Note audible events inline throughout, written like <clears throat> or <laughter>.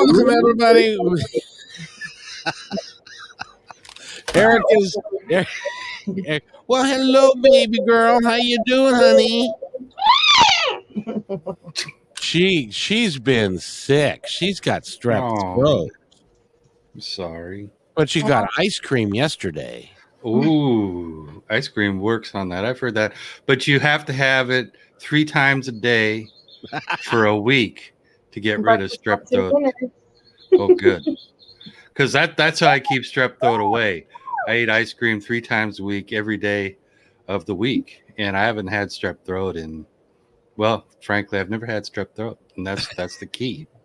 Welcome, everybody. <laughs> Eric is. Eric, well, hello, baby girl. How you doing, honey? she she's been sick. She's got strep throat, I'm sorry. but she got ice cream yesterday. Ooh, ice cream works on that. I've heard that. But you have to have it three times a day for a week to get rid of strep throat. Oh, good. <laughs> Because that, that's how I keep strep throat away. I eat ice cream three times a week, every day of the week. And I haven't had strep throat in, well, frankly, I've never had strep throat. And that's that's the key. <laughs>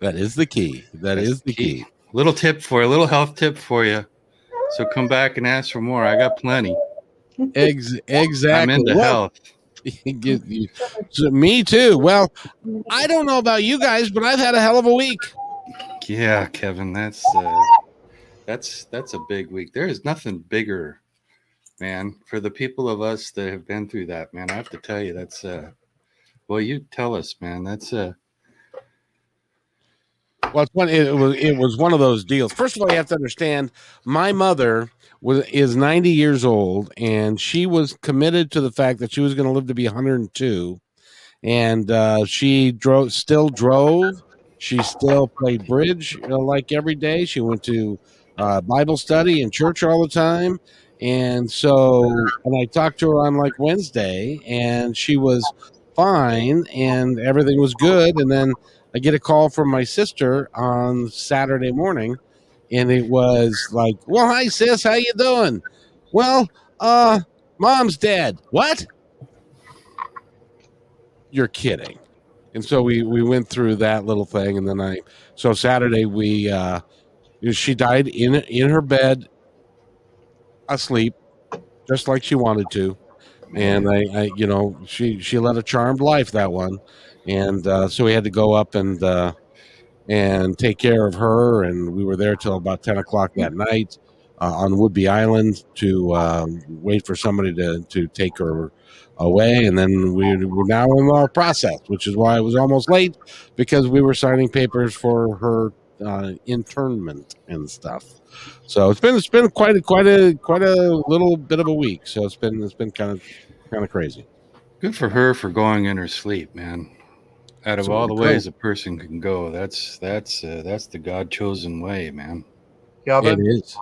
That is the key. That That's is the key. Little tip for a little health tip for you. So come back and ask for more. I got plenty. Ex- exactly. I'm into Well, health. <laughs> Get you- so me too. Well, I don't know about you guys, but I've had a hell of a week. Yeah, Kevin, that's uh, that's that's a big week. There is nothing bigger, man. For the people of us that have been through that, man, I have to tell you, that's uh, well, you tell us, man. That's uh, Well, it's one, it was it was one of those deals. First of all, you have to understand my mother was is 90 years old and she was committed to the fact that she was going to live to be 102 and uh, she drove still drove. She still played bridge you know, like every day. She went to uh, bible study and church all the time. And so and i talked to her on like wednesday and she was fine and everything was good. And then I get a call from my sister on Saturday morning, and it was like, "Well, hi sis, how you doing?" Well, uh, mom's dead. What? You're kidding. And so we we went through that little thing, and then I so Saturday we uh, she died in in her bed, asleep, just like she wanted to, and I, I you know she she led a charmed life that one and uh, so we had to go up and uh, and take care of her. And we were there till about ten o'clock that night uh, on Whidbey Island to um, wait for somebody to to take her away. And then we were now in our process, which is why it was almost late because we were signing papers for her uh, internment and stuff. So it's been it's been quite a quite a quite a little bit of a week. So it's been it's been kind of kind of crazy. good for her for going in her sleep, man. Out of So all the cool. ways a person can go, that's that's uh, that's the God chosen way, man. It Kevin, is.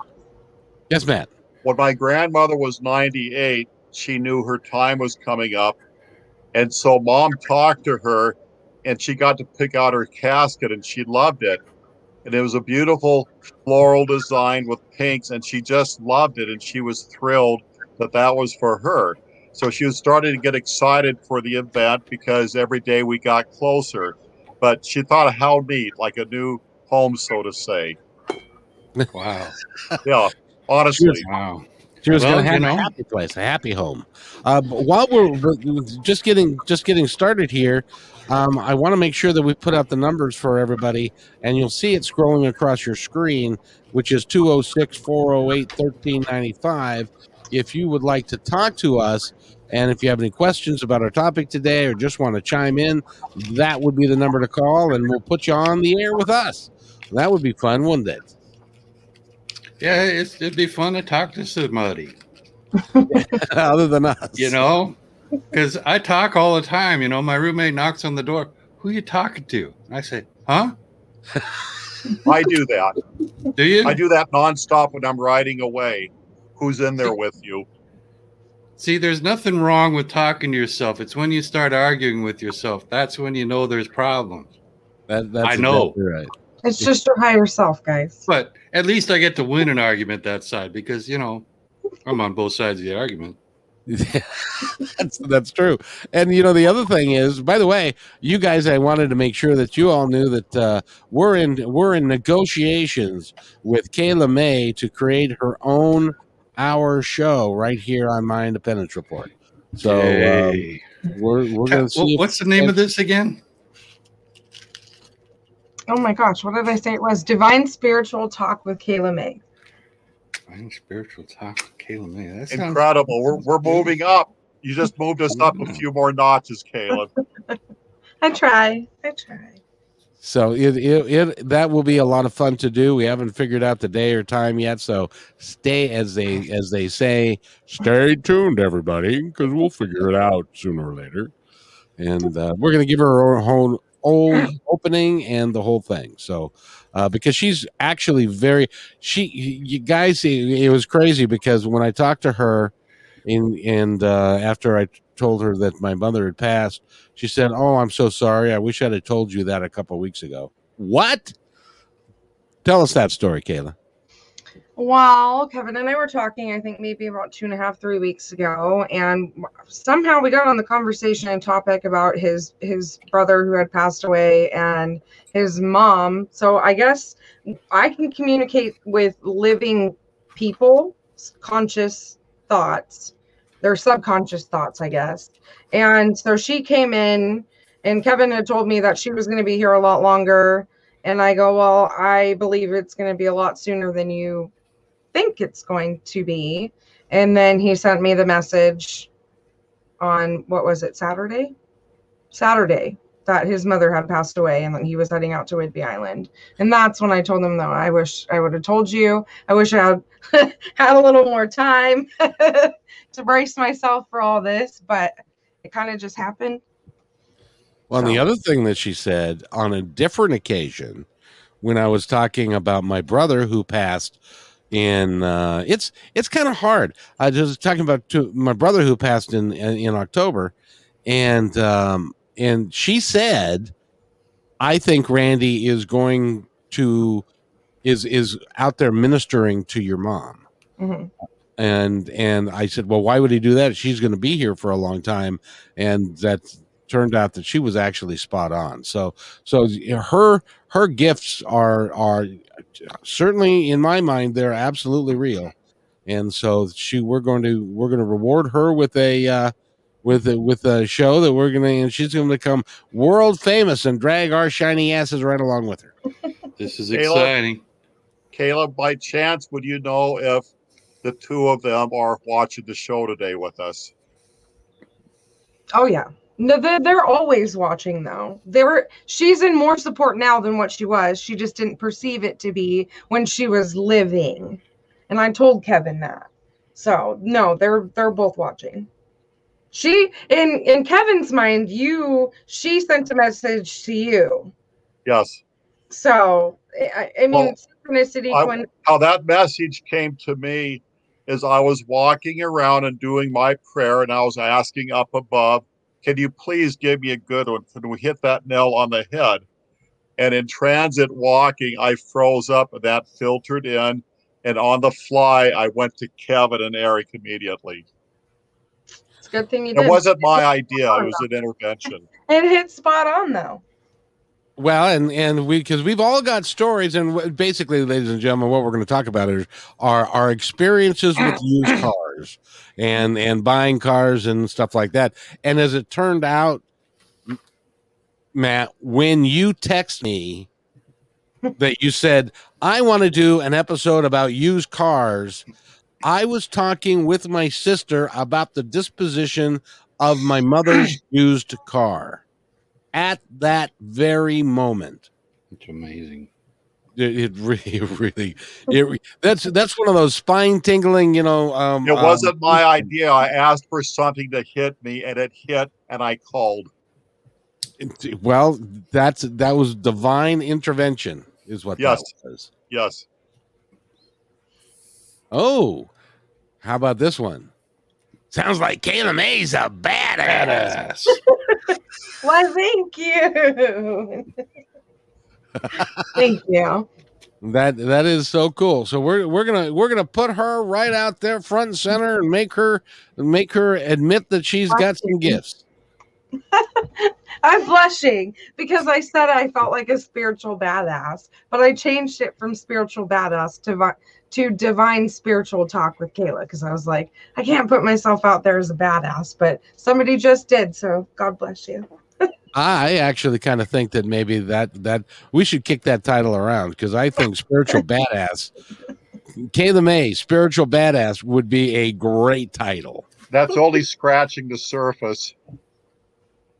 Yes, Matt. when my grandmother was 98, she knew her time was coming up. And so mom talked to her and she got to pick out her casket and she loved it. And it was a beautiful floral design with pinks and she just loved it. And she was thrilled that that was for her. So she was starting to get excited for the event because every day we got closer. But she thought how neat, like a new home, so to say. <laughs> Wow, Yeah, honestly. wow. She was Well, going to have you know. a happy place, a happy home. Uh, while we're we're just getting just getting started here, um, I want to make sure that we put out the numbers for everybody, and you'll see it scrolling across your screen, which is 206 408 1395. If you would like to talk to us, and if you have any questions about our topic today or just want to chime in, that would be the number to call, and we'll put you on the air with us. That would be fun, wouldn't it? Yeah, it's, it'd be fun to talk to somebody. <laughs> Other than us, you know because i talk all the time you know my roommate knocks on the door who you talking to i say huh <laughs> I do that. do you I do that nonstop when I'm riding away. Who's in there with you? see there's nothing wrong with talking to yourself it's when you start arguing with yourself that's when you know there's problems That, that's I know. exactly right. It's just your higher self, guys. but at least i get to win an argument that side because you know i'm on both sides of the argument <laughs> that's that's true. And you know the other thing is, by the way, you guys, I wanted to make sure that you all knew that uh, we're in we're in negotiations with Kayla May to create her own hour show right here on my Independence Report. So um, we're we're going to see. What's the name of this again? Oh my gosh, what did I say it was? Divine Spiritual Talk with Kayla May. Divine Spiritual Talk with Kayla May. That's incredible. We're, we're moving up. You just moved us up a few more notches, Caleb. <laughs> I try. I try. So it, it it that will be a lot of fun to do. We haven't figured out the day or time yet, so stay as they as they say, stay tuned, everybody, because we'll figure it out sooner or later. And uh, we're to give her her own old opening and the whole thing. So uh, because she's actually very she you guys it, it was crazy because when I talked to her in and uh, after I told her that my mother had passed, she said, "Oh, I'm so sorry. I wish I'd have told you that a couple weeks ago." What? Tell us that story, Kayla. Well, Kevin and I were talking, I think maybe about two and a half, three weeks ago, and somehow we got on the conversation and topic about his his brother who had passed away and his mom. So I guess I can communicate with living people, conscious thoughts, their subconscious thoughts, I guess. And so she came in, and Kevin had told me that she was going to be here a lot longer. And I go, Well, I believe it's going to be a lot sooner than you think it's going to be. And then he sent me the message on what was it, Saturday? Saturday that his mother had passed away and that he was heading out to Whidbey Island. And that's when I told him, though, I wish I would have told you. I wish I had <laughs> had a little more time <laughs> to brace myself for all this, but it kind of just happened. Well, so. the other thing that she said on a different occasion, when I was talking about my brother who passed and uh, it's it's kind of hard. I was talking about to my brother who passed in in, in October, and um, and she said, "I think Randy is going to is is out there ministering to your mom." Mm-hmm. And and I said, "Well, why would he do that? She's going to be here for a long time." And that turned out that she was actually spot on. So so her her gifts are are certainly in my mind they're absolutely real and so she we're going to we're going to reward her with a uh with a, with a show that we're going to and she's going to become world famous and drag our shiny asses right along with her <laughs> this is exciting caleb by chance would you know if the two of them are watching the show today with us oh yeah no, they're, they're always watching though. They were she's in more support now than what she was. She just didn't perceive it to be when she was living. And I told Kevin that. So no, they're they're both watching. She in in Kevin's mind, you she sent a message to you. Yes. So I, I mean well, synchronicity I, when how that message came to me is I was walking around and doing my prayer and I was asking up above can you please give me a good one? Can we hit that nail on the head? And in transit walking, I froze up and that filtered in. And on the fly, I went to Kevin and Eric immediately. It's a good thing you did. It wasn't my idea, it was an intervention. <laughs> It hit spot on, though. Well, and and we because we've all got stories, and basically, ladies and gentlemen, what we're going to talk about is our our experiences with used cars and and buying cars and stuff like that. And as it turned out, Matt, when you text me that you said I want to do an episode about used cars, I was talking with my sister about the disposition of my mother's used car at that very moment. It's amazing. It, it really, <laughs> really, it, that's that's one of those spine tingling, you know. Um, it wasn't um, my <laughs> idea. I asked for something to hit me, and it hit, and I called. Well, that's that was divine intervention, is what yes. that was. Yes. Oh, how about this one? Sounds like Kayla May's a badass. badass. <laughs> <laughs> Why, thank you. <laughs> thank you. That that is so cool. So we're we're gonna we're gonna put her right out there front and center and make her make her admit that she's got some gifts. <laughs> I'm blushing because I said I felt like a spiritual badass, but I changed it from spiritual badass to to divine spiritual talk with Kayla because I was like, I can't put myself out there as a badass, but somebody just did. So God bless you. <laughs> I actually kind of think that maybe that that we should kick that title around because I think spiritual badass, Kayla May, spiritual badass would be a great title. That's only scratching the surface.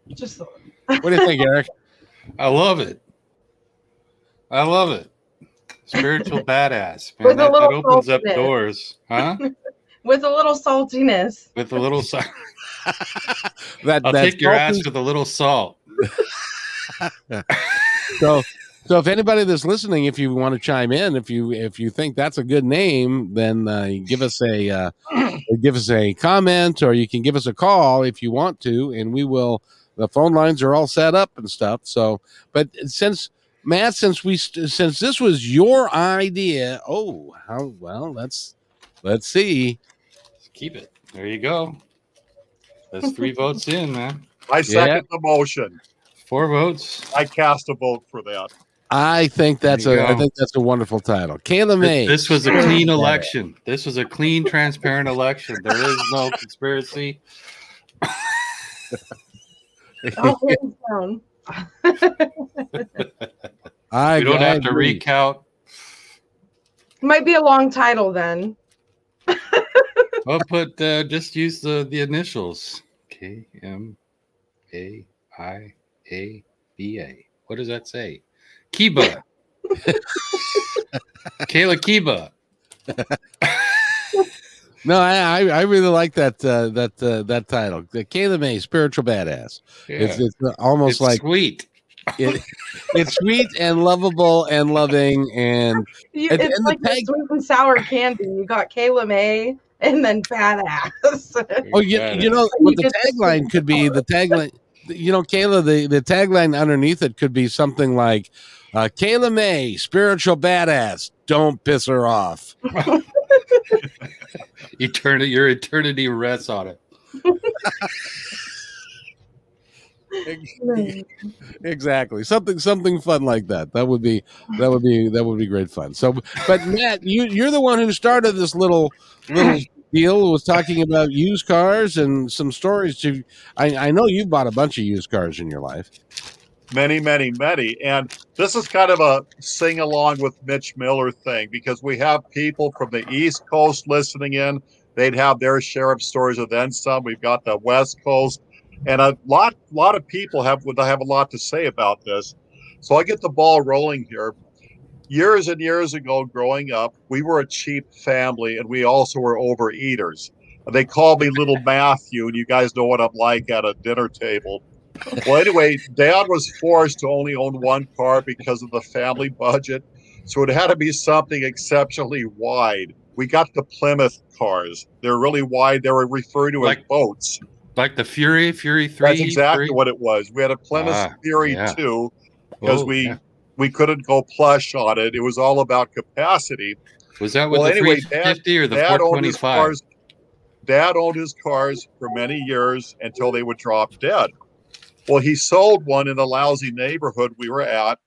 Just what do you think, Eric? <laughs> I love it. I love it. Spiritual <laughs> badass, man. That, that, opens up doors, huh? <laughs> With a little saltiness. With a little salt. <laughs> that, I'll take your ass with a little salt. so, so if anybody that's listening, if you want to chime in, if you if you think that's a good name, then uh, give us a uh, <clears throat> give us a comment, or you can give us a call if you want to, and we will the phone lines are all set up and stuff. So, but since Matt, since we since this was your idea, oh, how well let's let's see. keep it. There you go. That's three <laughs> votes in, man. I second yeah. the motion. Four votes. I cast a vote for that. I think that's a. Go. I think that's a wonderful title. Kayla May. This, this was a clean election. This was a clean, transparent election. There is no <laughs> conspiracy. I you don't have to recount. Might be a long title then. <laughs> I'll put uh, just use the the initials K M A I A B A. What does that say? Kiba. <laughs> Kayla Kiba. <laughs> No, I, I really like that uh, that uh, that title, the Kayla May, spiritual badass. Yeah. It's, it's almost it's like sweet. It, it's sweet and lovable and loving and, you, and it's and like tag- sweet and sour candy. You got Kayla May and then badass. oh, you, you know what the tagline could be? The tagline, you know, Kayla, the the tagline underneath it could be something like, uh, "Kayla May, spiritual badass. Don't piss her off." <laughs> <laughs> eternity, your eternity rests on it. <laughs> exactly. Something something fun like that. That would be that would be that would be great fun. So but matt you you're the one who started this little little deal was talking about used cars and some stories. To I, I know you bought a bunch of used cars in your life many, many, many. And this is kind of a sing along with Mitch Miller thing because we have people from the East Coast listening in. They'd have their share of stories, and then some. We've got the West Coast, and a lot, lot of people have would have a lot to say about this. So I get the ball rolling here. Years and years ago, growing up, we were a cheap family, and we also were overeaters. They called me Little Matthew, and you guys know what I'm like at a dinner table <laughs> well, anyway, Dad was forced to only own one car because of the family budget. So it had to be something exceptionally wide. We got the Plymouth cars. They're really wide. They were referred to like, as boats. Like the Fury, Fury 3? That's exactly 3? what it was. We had a Plymouth ah, Fury yeah. 2 because oh, we yeah. we couldn't go plush on it. It was all about capacity. Was that with well, the anyway, 350 Dad, or the Dad 425? Owned cars, Dad owned his cars for many years until they would drop dead. Well, he sold one in a lousy neighborhood we were at.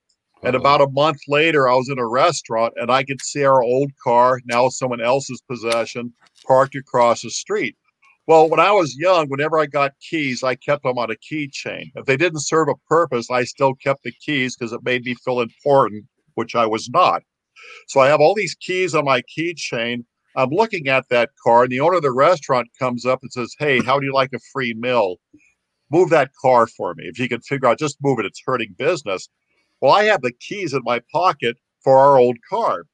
And uh-huh. about a month later, I was in a restaurant and I could see our old car, now someone else's possession, parked across the street. Well, when I was young, whenever I got keys, I kept them on a keychain. If they didn't serve a purpose, I still kept the keys because it made me feel important, which I was not. So I have all these keys on my keychain. I'm looking at that car, and the owner of the restaurant comes up and says, Hey, how do you like a free meal? Move that car for me. If you can figure out, just move it. It's hurting business. Well, I have the keys in my pocket for our old car.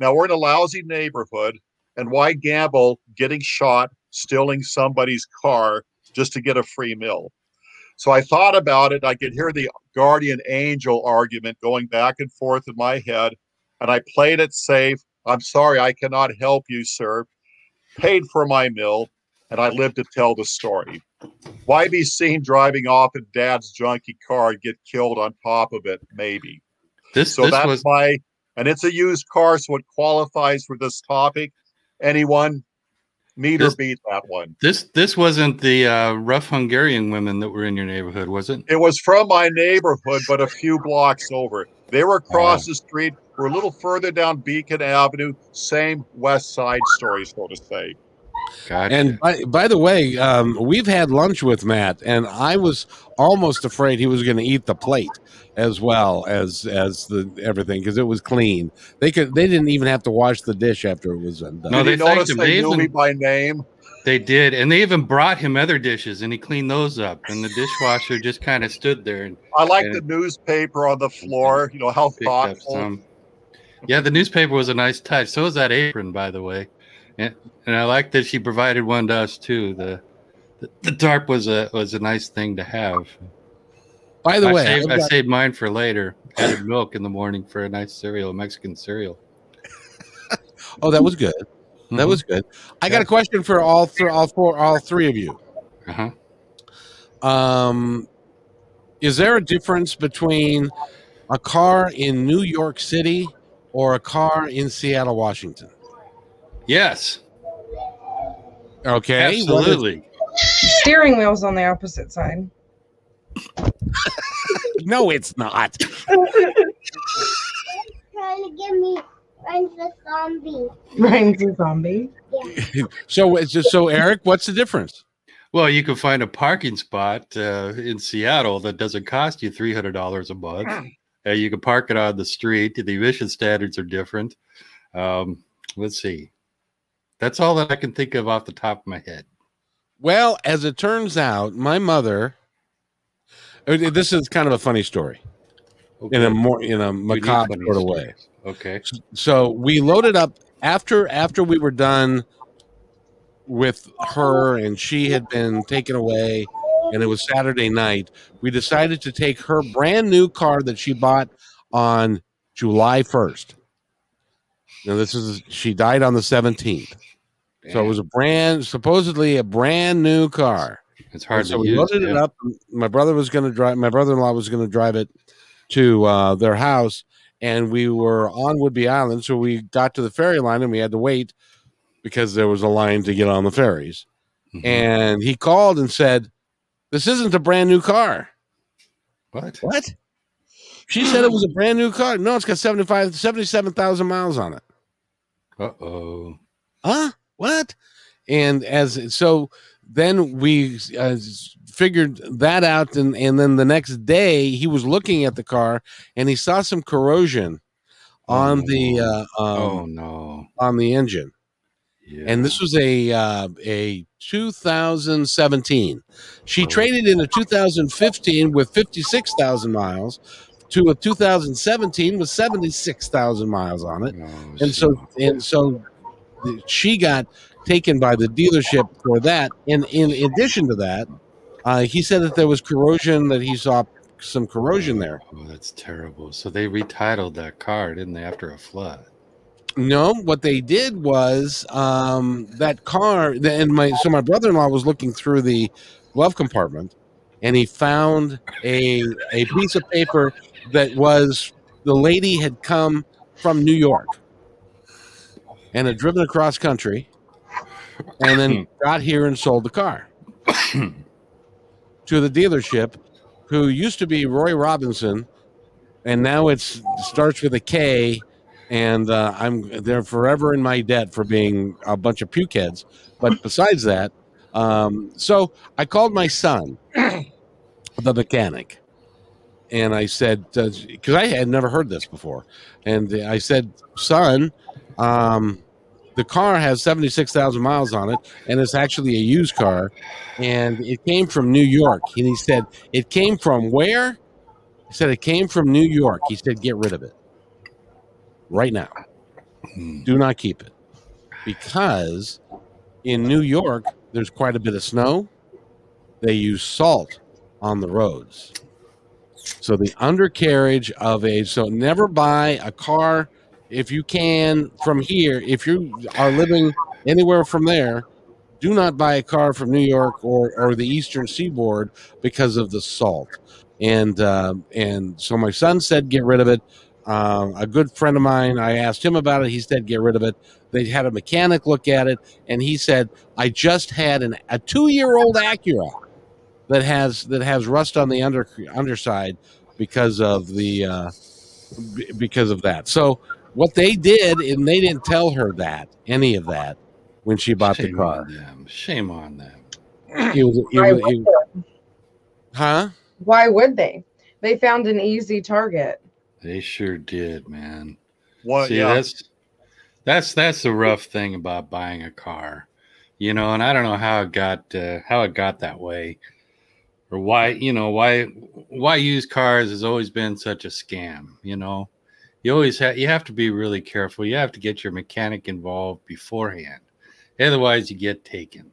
Now we're in a lousy neighborhood, and why gamble getting shot, stealing somebody's car just to get a free meal? So I thought about it. I could hear the guardian angel argument going back and forth in my head, and I played it safe. I'm sorry, I cannot help you, sir. Paid for my meal, and I lived to tell the story. Why be seen driving off in dad's junky car and get killed on top of it? Maybe. This, so this that's was my and it's a used car, so it qualifies for this topic. Anyone meet This- or beat that one? This this wasn't the uh, rough Hungarian women that were in your neighborhood, was it? It was from my neighborhood, but a few blocks over. They were across the street. We're a little further down Beacon Avenue. Same West Side story, so to say. Gotcha. And by, by the way, um, we've had lunch with Matt, and I was almost afraid he was going to eat the plate as well as as the everything because it was clean. They could they didn't even have to wash the dish after it was done. No, they you notice thanked him. they They knew me by name? They did, and they even brought him other dishes, and he cleaned those up. And the dishwasher just kind of stood there and I like Yeah. the newspaper on the floor. You know how picked thoughtful. Yeah, the newspaper was a nice touch. So was that apron, by the way, and, and I like that she provided one to us too. The the, the tarp was a was a nice thing to have. By the I way, saved, I've I saved mine for later. Added milk in the morning for a nice cereal, Mexican cereal. <laughs> oh, that was good. That Mhm. was good. I got a question for all three, all four, all three of you. Uh-huh. Um, is there a difference between a car in New York City or a car in Seattle, Washington? Yes, Okay, what is- absolutely. Steering wheel's on the opposite side. <laughs> no, it's not. trying to give me friends a zombie. Ryan's a zombie. Yeah. <laughs> So just so Eric, what's the difference? Well, you can find a parking spot uh, in Seattle that doesn't cost you three hundred dollars a month. Uh, you can park it on the street. The emission standards are different. Um, let's see. That's all that I can think of off the top of my head. Well, as it turns out, my mother. uh, This is kind of a funny story in a more in a macabre sort of way. Okay. So we loaded up after after we were done with her and she had been taken away and it was Saturday night. We decided to take her brand new car that she bought on July 1st. Now this is she died on the 17th. So it was a brand supposedly a brand new car. It's hard so to we use. loaded it up. My brother was going to drive. My brother-in-law was going to drive it to uh, their house, and we were on Whidbey Island. So we got to the ferry line, and we had to wait because there was a line to get on the ferries. Mhm. And he called and said, "This isn't a brand new car." what? What? She said it was a brand new car. No, it's got 75, 77,000 miles on it. Uh oh. huh what and as so then we uh, figured that out and and then the next day he was looking at the car and he saw some corrosion on the uh, um, oh no. on the engine Yeah. and this was a uh, a 2017 she Oh. traded in a 2015 with 56,000 miles to a 2017 with 76,000 miles on it Oh, and so and so the- she got taken by the dealership for that and in addition to that uh, he said that there was corrosion that he saw some corrosion there Oh, that's terrible. So they retitled that car, didn't they, after a flood? no what they did was um, that car and my so my brother-in-law was looking through the glove compartment and he found a a piece of paper that was the lady had come from new york and had driven across country and then got here and sold the car to the dealership who used to be Roy Robinson and now it's starts with a K and uh, I'm they're forever in my debt for being a bunch of pukeheads. But besides that um, so I called my son the mechanic and I said because I had never heard this before. And I said son um, the car has 76,000 miles on it and it's actually a used car and it came from New York. And he said, It came from where? He said, It came from New York. He said, Get rid of it right now. Hmm. Do not keep it because in New York, there's quite a bit of snow. They use salt on the roads. So the undercarriage of a so never buy a car if you can from here. If you are living anywhere from there, do not buy a car from New York or or the Eastern Seaboard because of the salt. And uh, and so my son said get rid of it. Um, a good friend of mine, I asked him about it. He said, get rid of it. They had a mechanic look at it, and he said, I just had an, a two year old Acura that has that has rust on the under underside because of the uh, b- because of that. So what they did, and they didn't tell her that any of that when she bought Shame the car. on them. Shame on them. It was, it was- would it- they? huh? Why would they? They found an easy target. They sure did, man. What? See, yeah. that's that's that's the rough thing about buying a car, you know. And I don't know how it got uh, how it got that way, or why you know why why used cars has always been such a scam. You know, you always have you have to be really careful. You have to get your mechanic involved beforehand, otherwise you get taken.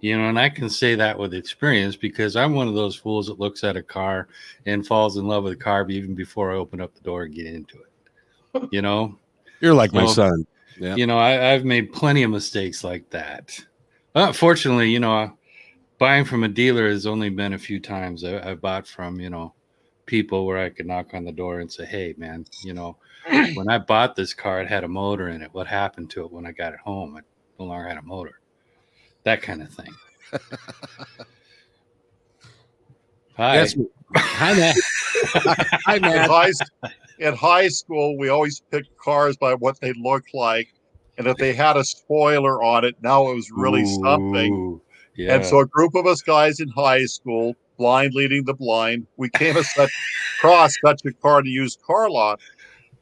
You know, and I can say that with experience because I'm one of those fools that looks at a car and falls in love with the car even before I open up the door and get into it. <laughs> You know, You're like my son. Yeah. you know, I, I've made plenty of mistakes like that. Uh, Unfortunately, you know, buying from a dealer has only been a few times. I, I've bought from, you know, people where I could knock on the door and say, "Hey, man, you know, <clears throat> when I bought this car, it had a motor in it. What happened to it when I got it home? It no longer had a motor." That kind of thing. Hi. That's <laughs> hi Matt. <laughs> hi in high, in high school, we always picked cars by what they looked like. And if they had a spoiler on it, now it was really something. Yeah. And so a group of us guys in high school, blind leading the blind, we came across such a car to use car lot.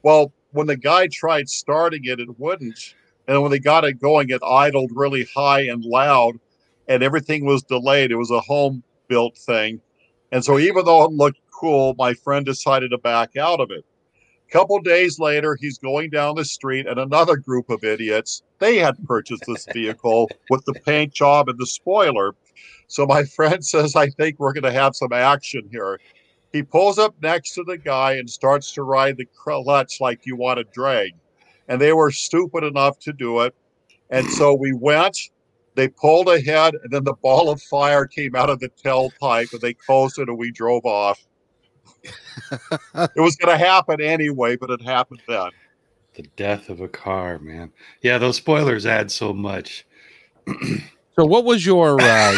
Well, when the guy tried starting it, it wouldn't. And when they got it going, it idled really high and loud, and everything was delayed. It was a home built thing. And so even though it looked cool, my friend decided to back out of it. A couple days later, he's going down the street, and another group of idiots, they had purchased this vehicle with the paint job and the spoiler. So my <laughs> friend says, I think we're going to have some action here. He pulls up next to the guy and starts to ride the clutch like you want to drag. And they were stupid enough to do it. And so we went, they pulled ahead, and then the ball of fire came out of the tailpipe, and they coasted, and we drove off. <laughs> it was going to happen anyway, but it happened then. the death of a car, man. Yeah, those spoilers add so much. <clears throat> So what was your uh,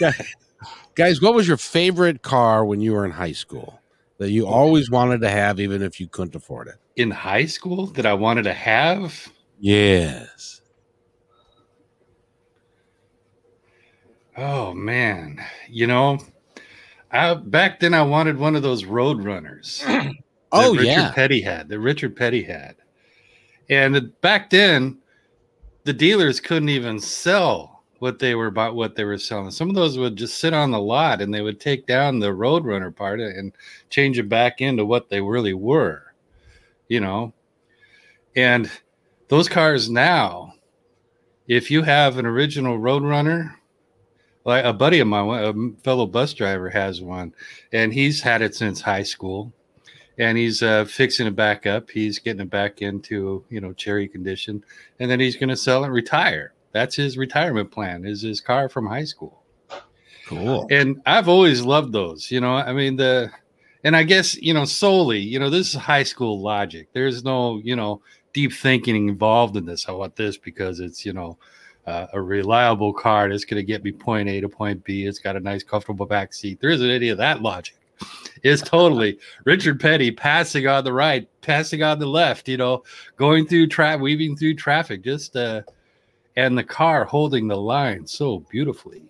<laughs> guys, what was your favorite car when you were in high school that you always wanted to have even if you couldn't afford it? In high school that I wanted to have. Yes. Oh man, you know, I back then I wanted one of those road runners. <clears throat> Oh Richard yeah. Petty had that Richard Petty had, and back then, the dealers couldn't even sell what they were about what they were selling. Some of those would just sit on the lot and they would take down the Roadrunner part and change it back into what they really were, you know. And those cars now, if you have an original Roadrunner, like a buddy of mine, a fellow bus driver, has one, and he's had it since high school and he's uh, fixing it back up. He's getting it back into you know cherry condition, and then he's going to sell and retire. That's his retirement plan. Is his car from high school, Cool. and I've always loved those. You know, I mean the, and I guess you know solely, you know, this is high school logic. There's no you know deep thinking involved in this. I want this because it's you know. Uh, a reliable car that's going to get me point A to point B. It's got a nice, comfortable back seat. There isn't any of that logic. It's totally <laughs> Richard Petty passing on the right, passing on the left, you know, going through traffic, weaving through traffic, just uh, and the car holding the line so beautifully.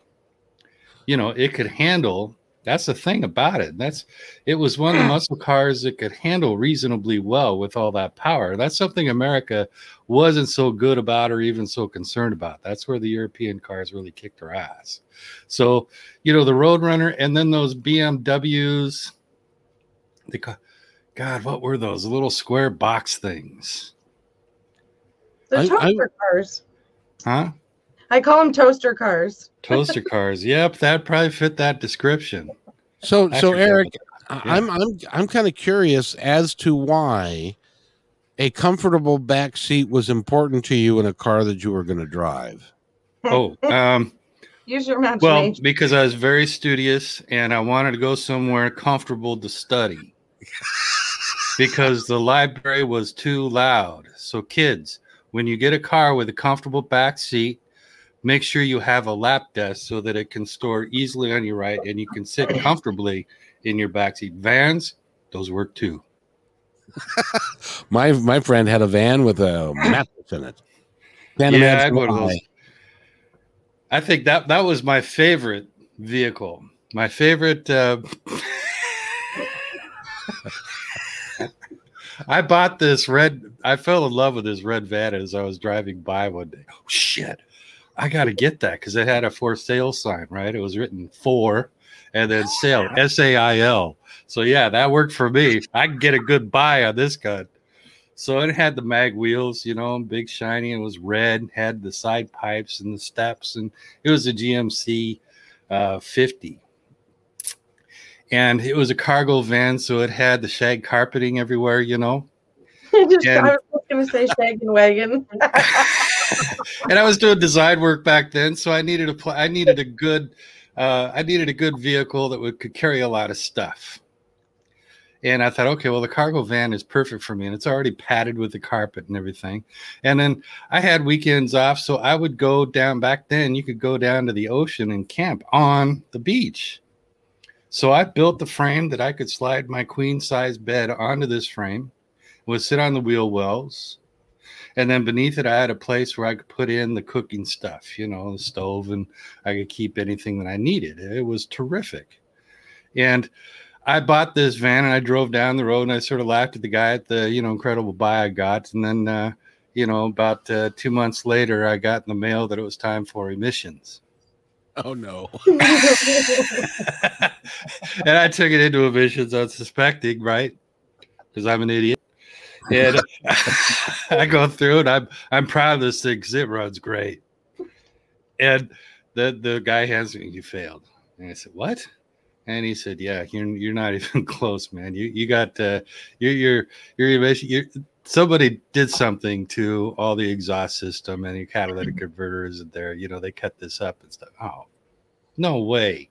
You know, it could handle. That's the thing about it. That's it was one of the <clears throat> muscle cars that could handle reasonably well with all that power. That's something America wasn't so good about or even so concerned about. That's where the European cars really kicked their ass. So, you know, the Roadrunner and then those BMWs. The ca- God, what were those little square box things? The I- I- cars. Huh? I call them toaster cars. Toaster <laughs> cars. Yep, that probably fit that description. So I so Eric, what- I- I'm I'm I'm kind of curious as to why a comfortable back seat was important to you in a car that you were going to drive. Oh, um, Use your imagination. well, because I was very studious and I wanted to go somewhere comfortable to study. <laughs> because the library was too loud. So, kids, when you get a car with a comfortable back seat, make sure you have a lap desk so that it can store easily on your right and you can sit comfortably in your back seat. Vans, those work too. <laughs> my my friend had a van with a mattress in it. Yeah, I, go to those. I think that that was my favorite vehicle. My favorite. Uh, <laughs> I bought this red. I fell in love with this red van as I was driving by one day. Oh shit! I got to get that because it had a for sale sign. Right? It was written for, and then sale S A I L. So yeah, that worked for me. I can get a good buy on this gun. So it had the mag wheels, you know, big shiny, and it was red. Had the side pipes and the steps, and it was a GMC uh, 50 and it was a cargo van, so it had the shag carpeting everywhere, you know. <laughs> Just, And- I was going to say shag and wagon. <laughs> and I was doing design work back then, so I needed a I needed a good uh, I needed a good vehicle that would could carry a lot of stuff. And I thought, okay, well, the cargo van is perfect for me, and it's already padded with the carpet and everything. And then I had weekends off, so I would go down. Back then, you could go down to the ocean and camp on the beach. So I built the frame that I could slide my queen size bed onto this frame, would sit on the wheel wells, and then beneath it, I had a place where I could put in the cooking stuff, you know, the stove, and I could keep anything that I needed. It was terrific. And I bought this van and I drove down the road and I sort of laughed at the guy at the, you know, incredible buy I got. And then, uh, you know, about uh, two months later, I got in the mail that it was time for emissions. Oh no. <laughs> and I took it into emissions unsuspecting, right? Because I'm an idiot. And <laughs> I go through it. I'm I'm proud of this thing because it runs great. And the the guy hands me, you failed. And I said, What? And he said, Yeah, you're you're not even <laughs> close, man. You you got uh you're you're you're you're somebody did something to all the exhaust system and your catalytic mm-hmm. converter isn't there. You know, they cut this up and stuff. Oh, no way.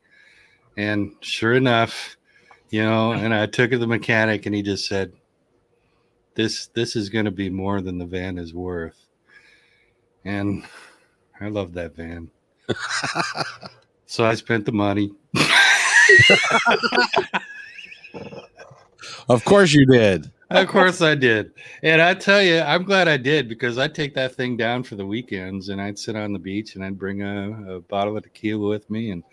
And sure enough, you know, and I took it to the mechanic and he just said, This this is gonna be more than the van is worth. And I love that van. <laughs> so I spent the money. Of course you did. Of course I did. And I tell you, I'm glad I did because I'd take that thing down for the weekends and I'd sit on the beach and I'd bring a, a bottle of tequila with me and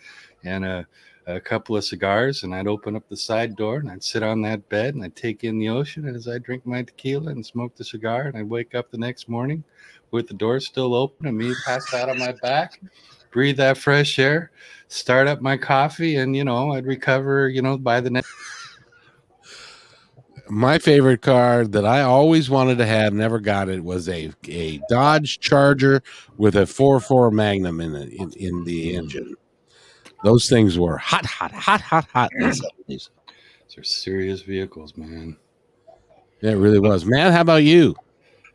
and a, a couple of cigars and I'd open up the side door and I'd sit on that bed and I'd take in the ocean and as I drink my tequila and smoke the cigar and I'd wake up the next morning with the door still open and me passed out on my back, breathe that fresh air, start up my coffee and you know I'd recover you know by the next My favorite car that I always wanted to have, never got it, was a, a Dodge Charger with a 4.4 Magnum in, it, in in the mm. engine. Those things were hot, hot, hot, hot, hot in the <clears throat> 70s. These are serious vehicles, man. Yeah, it really was. Man, how about you?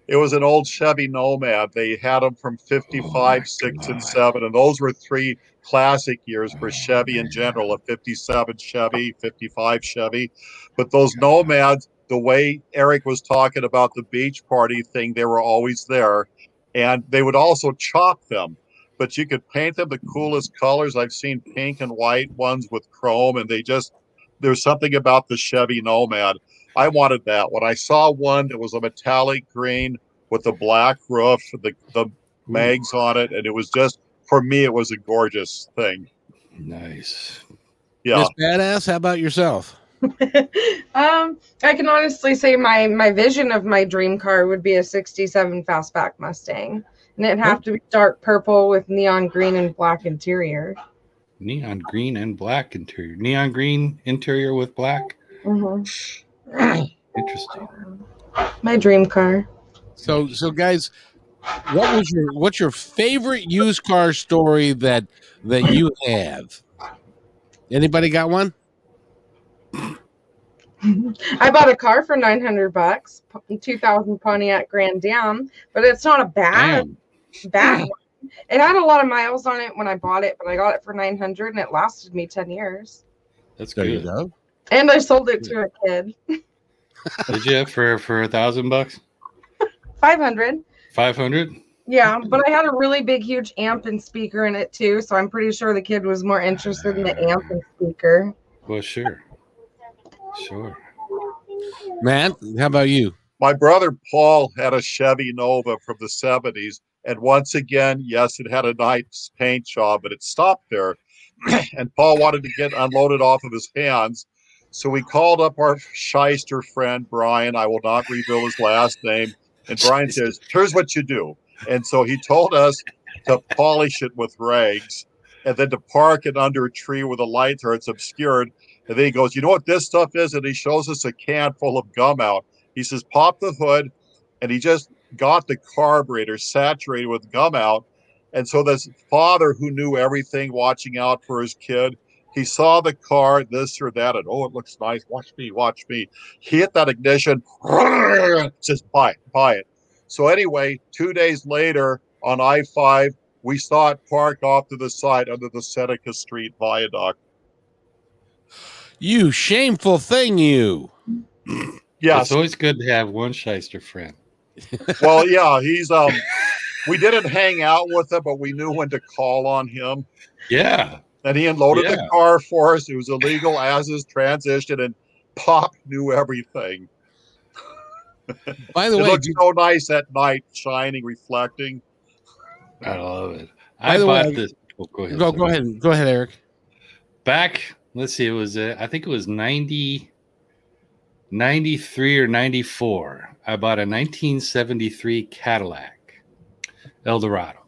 It was an old Chevy Nomad. They had them from 55, Oh 6, and 7. And those were three classic years for oh Chevy in general a 57 Chevy, 55 Chevy. But those Nomads, the way Eric was talking about the beach party thing, they were always there. And they would also chop them. But you could paint them the coolest colors. I've seen pink and white ones with chrome, and they just, there's something about the Chevy Nomad. I wanted that. When I saw one that was a metallic green with the black roof, the the mags on it, and it was just for me, it was a gorgeous thing. Nice. Yeah, Miss Badass, how about yourself? <laughs> um, I can honestly say my my vision of my dream car would be a '67 fastback Mustang, and it'd have to be dark purple with neon green and black interior. Neon green and black interior. Neon green interior with black. Mhm. <clears throat> Interesting. My dream car. So, so guys, what was your what's your favorite used car story that that you have? Anybody got one? I bought a car for 900 bucks, 2000 Pontiac Grand Am, but it's not a bad Damn. bad one. It had a lot of miles on it when I bought it, but I got it for 900 and it lasted me 10 years. That's There you good. go. And I sold it to a kid. <laughs> Did you for for a thousand bucks? 500. Five hundred? Yeah, but I had a really big, huge amp and speaker in it too. So I'm pretty sure the kid was more interested in the amp and speaker. Well, sure, sure. Matt, how about you? My brother Paul had a Chevy Nova from the 70s. And once again, yes, it had a nice paint job, but it stopped there. <clears throat> and Paul wanted to get unloaded off of his hands. So we called up our shyster friend, Brian. I will not reveal his last name. And Brian says, Here's what you do. And so he told us to polish it with rags and then to park it under a tree where the lights are, it's obscured. And then he goes, You know what this stuff is? And he shows us a can full of Gumout. He says, Pop the hood. And he just got the carburetor saturated with Gumout. And so this father who knew everything, watching out for his kid, he saw the car, this or that, and oh, it looks nice. Watch me, watch me. He hit that ignition, <laughs> says, buy it, buy it. So anyway, two days later on I-5, we saw it parked off to the side under the Seneca Street viaduct. You shameful thing, you. Yes. It's always good to have one shyster friend. well, yeah, he's um we didn't hang out with him, but we knew when to call on him. Yeah. And he unloaded Yeah. the car for us. It was illegal as his transition, and Pop knew everything. By the It way, looked so nice at night, shining, reflecting. I love it. By I the bought way- this. Oh, go ahead. go go ahead. Go ahead, Eric. Back, let's see, it was, uh, I think it was 90, 93 or 94. I bought a 1973 Cadillac Eldorado.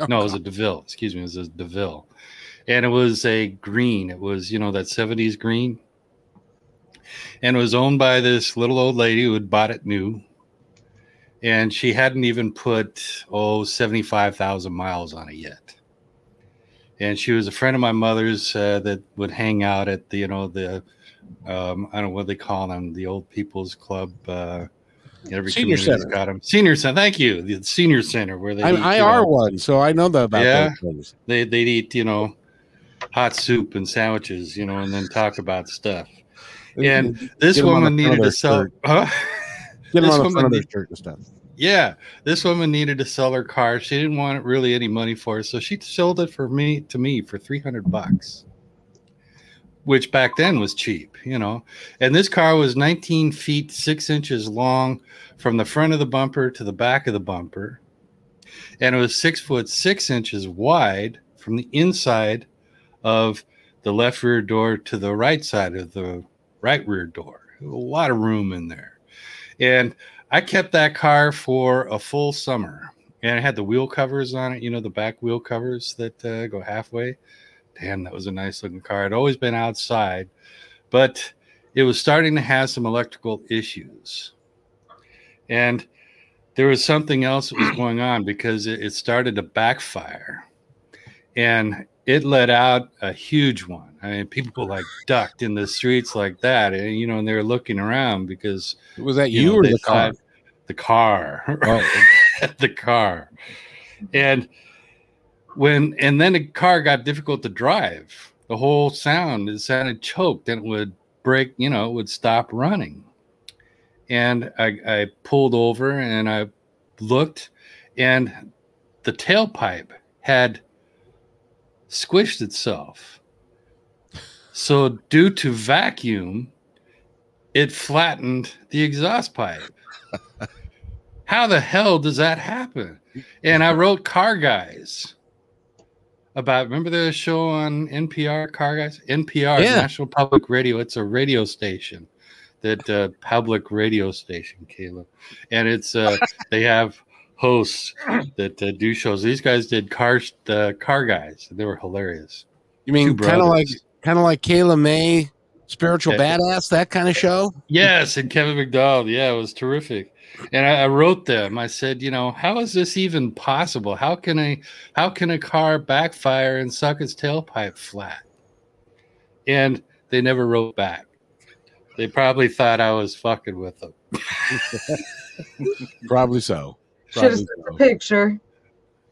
Oh, No, it was a DeVille. Excuse me, it was a DeVille. And it was a green. It was, you know, that 70s green. And it was owned by this little old lady who had bought it new. And she hadn't even put, oh, 75,000 miles on it yet. And she was a friend of my mother's uh, that would hang out at the, you know, the, um, I don't know what they call them, the old people's club. Uh, every Senior community's center. got them. Senior center. Thank you. The senior center where they, I'm eat, you IR know, one, so I know that about Yeah. they they'd eat you know hot soup and sandwiches you know and then talk about stuff and this Get 'em on the woman needed to sell huh? Get them this on the woman front of their shirt and stuff. Yeah this woman needed to sell her car she didn't want really any money for it so she sold it for me to me for 300 bucks which back then was cheap you know and this car was 19 feet 6 inches long from the front of the bumper to the back of the bumper and it was six foot six inches wide from the inside of the left rear door to the right side of the right rear door. A lot of room in there. And I kept that car for a full summer. And it had the wheel covers on it, you know, the back wheel covers that uh, go halfway. Damn, that was a nice looking car. It'd always been outside, but it was starting to have some electrical issues. And there was something else that was going on because it, it started to backfire and it let out a huge one. I mean, people like ducked in the streets like that, and you know, and they were looking around because Was that you you, know, or the car? The car, Oh, <laughs> the car, and when and then the car got difficult to drive. The whole sound it sounded choked, and it would break. You know, it would stop running. And I, I pulled over and I looked, and the tailpipe had squished itself. So, due to vacuum, it flattened the exhaust pipe. How the hell does that happen? And I wrote Car Guys about, remember the show on NPR, Car Guys? NPR, Yeah. National Public Radio. It's a radio station that uh, public radio station, Caleb. And it's, uh, they have hosts that uh, do shows. These guys did car, uh, car guys. They were hilarious. you mean kind of like kind of like Kayla May, spiritual Yeah. badass, that kind of show? Yes, and Kevin McDowell. Yeah, it was terrific. And I, I wrote them. I said, you know, how is this even possible? How can a how can a car backfire and suck its tailpipe flat? And they never wrote back. They probably thought I was fucking with them. <laughs> Probably so. Should have sent a picture.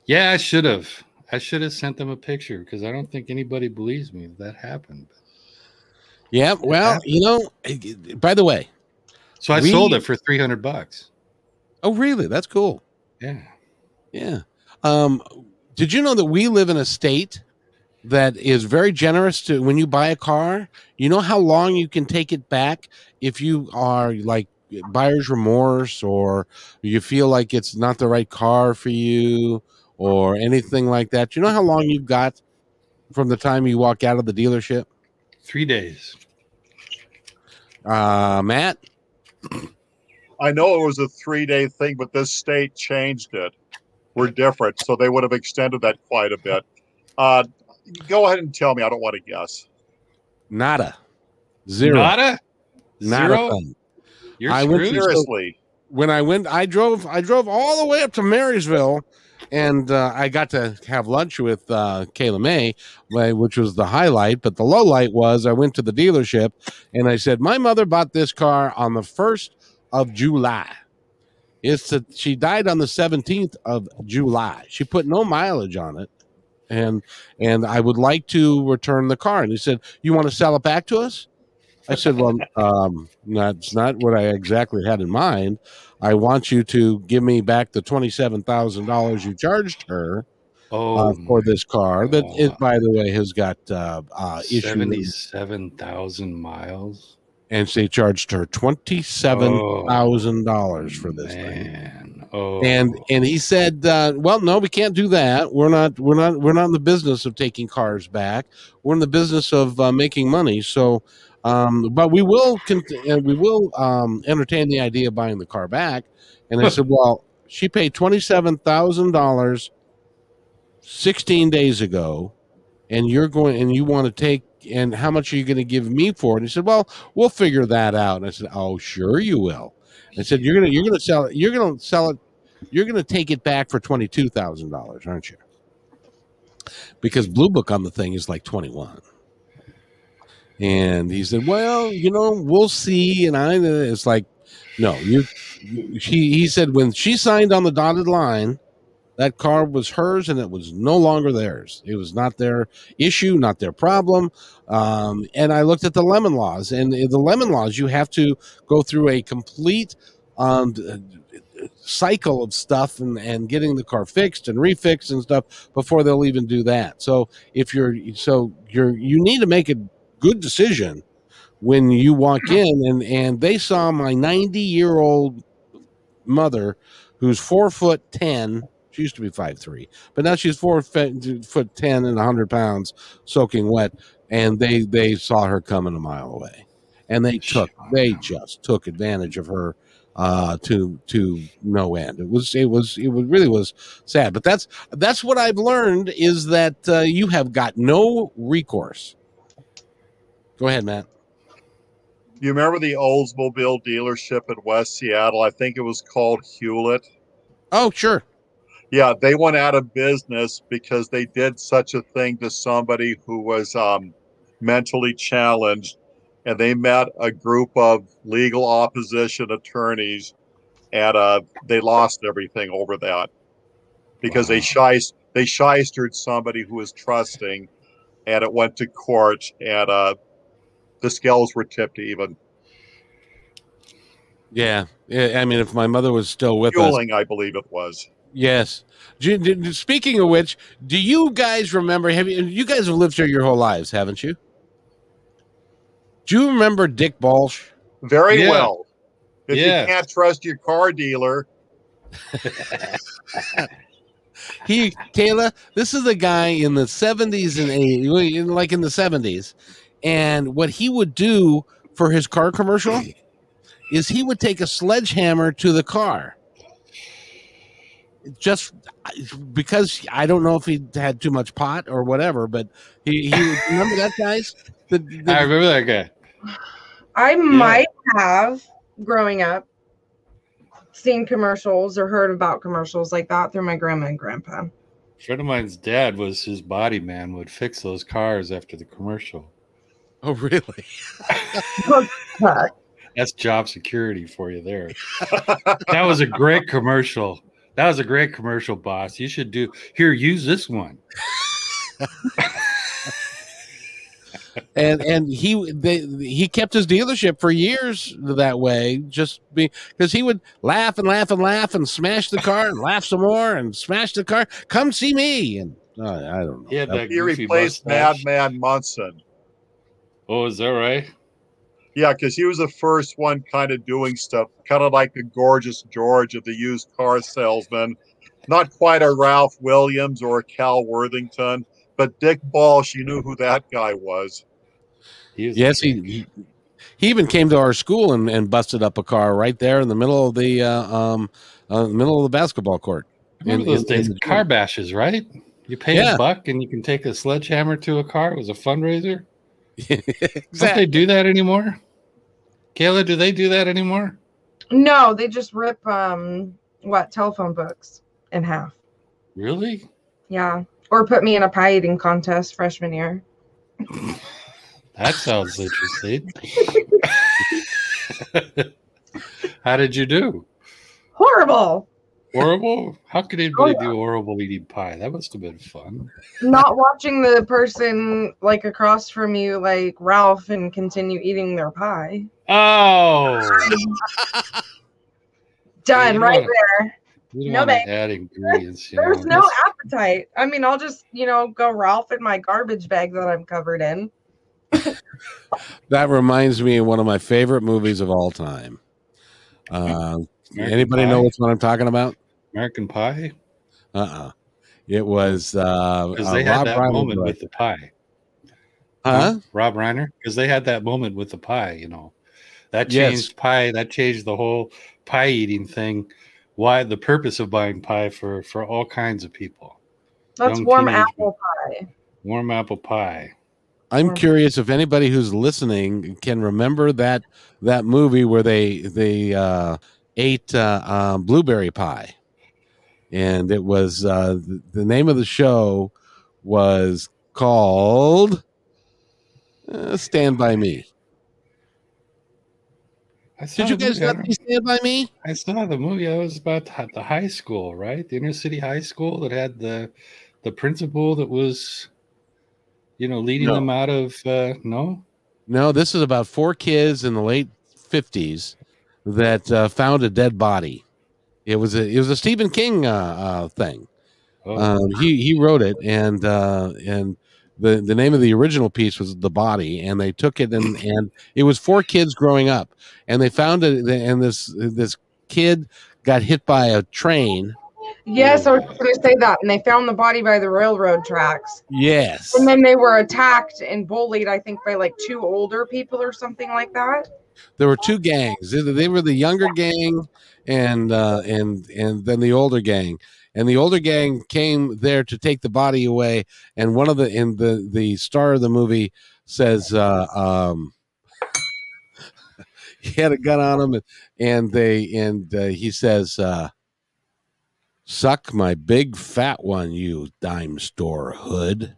Yeah, I should have. I should have sent them a picture because I don't think anybody believes me that, that happened. Yeah. Well, you know. eh, By the way, So I We- sold it for 300 bucks. Oh, really? That's cool. Yeah. Yeah. Um, did you know that we live in a state that is very generous to when you buy a car? You know how long you can take it back if you are like buyer's remorse or you feel like it's not the right car for you or anything like that. You know how long you've got from the time you walk out of the dealership? Three days. Uh, Matt? I know it was a three day thing, but this state changed it. We're different, so they would have extended that quite a bit. Uh, go ahead and tell me. I don't want to guess. Nada. Zero. Nada? Zero? thing. You're I went to- Seriously, when I went, I drove, I drove all the way up to Marysville, and uh, I got to have lunch with uh, Kayla May, which was the highlight. But the low light was I went to the dealership and I said, "My mother bought this car on the first of July. It's a, she died on the seventeenth of July. She put no mileage on it." And and I would like to return the car. And he said, "You want to sell it back to us?" I said, "Well, um, that's not what I exactly had in mind. I want you to give me back the twenty-seven thousand dollars you charged her Oh, uh, for this car. That, it, by the way, has got uh, uh, issues, 77,000 miles. and they charged her twenty-seven thousand dollars for this thing." Oh. And and he said, uh, "Well, no, we can't do that. We're not. We're not. We're not in the business of taking cars back. We're in the business of uh, making money. So, um, but we will. Con- we will um, entertain the idea of buying the car back." And I said, "Well, she paid twenty seven thousand dollars sixteen days ago, and you're going and you want to take." And how much are you going to give me for it? And he said, "Well, we'll figure that out." And I said, "Oh, sure you will." I said, "You're gonna you're gonna sell it. You're gonna sell it. You're gonna take it back for twenty two thousand dollars, aren't you?" Because Blue Book on the thing is like twenty one. And he said, "Well, you know, we'll see." And I, it's like, no, you. She, he said, when she signed on the dotted line, that car was hers, and it was no longer theirs. It was not their issue, not their problem. Um, and I looked at the lemon laws, and the lemon laws, you have to go through a complete um, cycle of stuff and, and getting the car fixed and refixed and stuff before they'll even do that. So if you're so you're you need to make a good decision when you walk in and and they saw my 90 year old mother who's four foot ten. She used to be five three but now she's four foot ten and 100 pounds soaking wet and they they saw her coming a mile away. And they took they just took advantage of her uh to to no end. It was it was it was really was sad. But that's that's what i've learned is that uh, you have got no recourse go ahead matt you remember the Oldsmobile dealership in West Seattle? I think it was called Hewlett. oh sure Yeah, they went out of business because they did such a thing to somebody who was um, mentally challenged, and they met a group of legal opposition attorneys, and uh, they lost everything over that because they shist they shystered somebody who was trusting, and it went to court, and uh, the scales were tipped even. yeah Yeah, i mean if my mother was still with us Fueling, I believe it was. Yes. Do- do- Speaking of which, do you guys remember? Have you? You guys have lived here your whole lives, haven't you? Do you remember Dick Balch? Very Yeah. well. If Yes. you can't trust your car dealer, <laughs> He, Kayla, this is a guy in the seventies and eighties, like in the seventies, and what he would do for his car commercial is he would take a sledgehammer to the car. Just because I don't know if he had too much pot or whatever, but he, he remember that guys. The, the- I remember that guy. I might have growing up seen commercials or heard about commercials like that through my grandma and grandpa. A friend of mine's dad was his body man, would fix those cars after the commercial. Oh, really? <laughs> That's job security for you there. that was a great commercial. That was a great commercial, boss. You should do here, use this one. <laughs> and and he they, he kept his dealership for years that way, just because he would laugh and laugh and laugh and smash the car and laugh some more and smash the car. Come see me, and uh, I don't know. He had that He replaced mustache. Madman Munson. Oh, is that right? Yeah, because he was the first one kind of doing stuff, kind of like the gorgeous George of the used car salesman. Not quite a Ralph Williams or a Cal Worthington, but Dick Balch, you knew who that guy was. He was Yes, he, he he even came to our school and, and busted up a car right there in the middle of the uh, um uh, middle of the basketball court. Remember in- those in- days? in car bashes, right? You pay Yeah. a buck and you can take a sledgehammer to a car. It was a fundraiser. <laughs> Don't they do that anymore? Kayla, do they do that anymore? No, they just rip um what telephone books in half. Really? Yeah. Or put me in a pie eating contest freshman year. <laughs> That sounds interesting. <laughs> How did you do? Horrible. Horrible? How could anybody Oh, yeah. do horrible eating pie? That must have been fun. Not watching the person like across from you like Ralph and continue eating their pie. Oh, <laughs> Done you right wanna- there. No, don't want babe. to add ingredients. You There's know. no appetite. I mean, I'll just, you know, go Ralph in my garbage bag that I'm covered in. <laughs> That reminds me of one of my favorite movies of all time. Uh, American anybody Pie? know which one I'm talking about? American Pie? Uh uh It was uh, Because uh, they had Rob that Reiner moment directed. with the pie. Huh? Rob Reiner? Because they had that moment with the pie, you know. That Yes. changed pie. That changed the whole pie eating thing. Why the purpose of buying pie for for all kinds of people. That's Young warm teenage- apple pie. Warm apple pie. I'm Or- curious if anybody who's listening can remember that that movie where they they uh, ate uh, um, blueberry pie, and it was uh, the, the name of the show was called uh, Stand by Me. I saw Did you guys not Stand by Me? I saw the movie. I was about the the high school, right? The inner city high school that had the the principal that was, you know, leading No. them out of uh, no. No, this is about four kids in the late fifties that uh, found a dead body. It was a it was a Stephen King uh, uh, thing. Oh, Um, he he wrote it, and uh, and the the name of the original piece was the body, and they took it and and it was four kids growing up, and they found it, and this this kid got hit by a train. Yes, I was going to say that. And they found the body by the railroad tracks. Yes, And then they were attacked and bullied, I think, by like two older people or something like that. there were two gangs. They, they were the younger gang, and uh, and and then the older gang. And the older gang came there to take the body away. And one of the in the the star of the movie says, uh, um, <laughs> he had a gun on him, and, and they and uh, he says, uh, "Suck my big fat one, you dime store hood."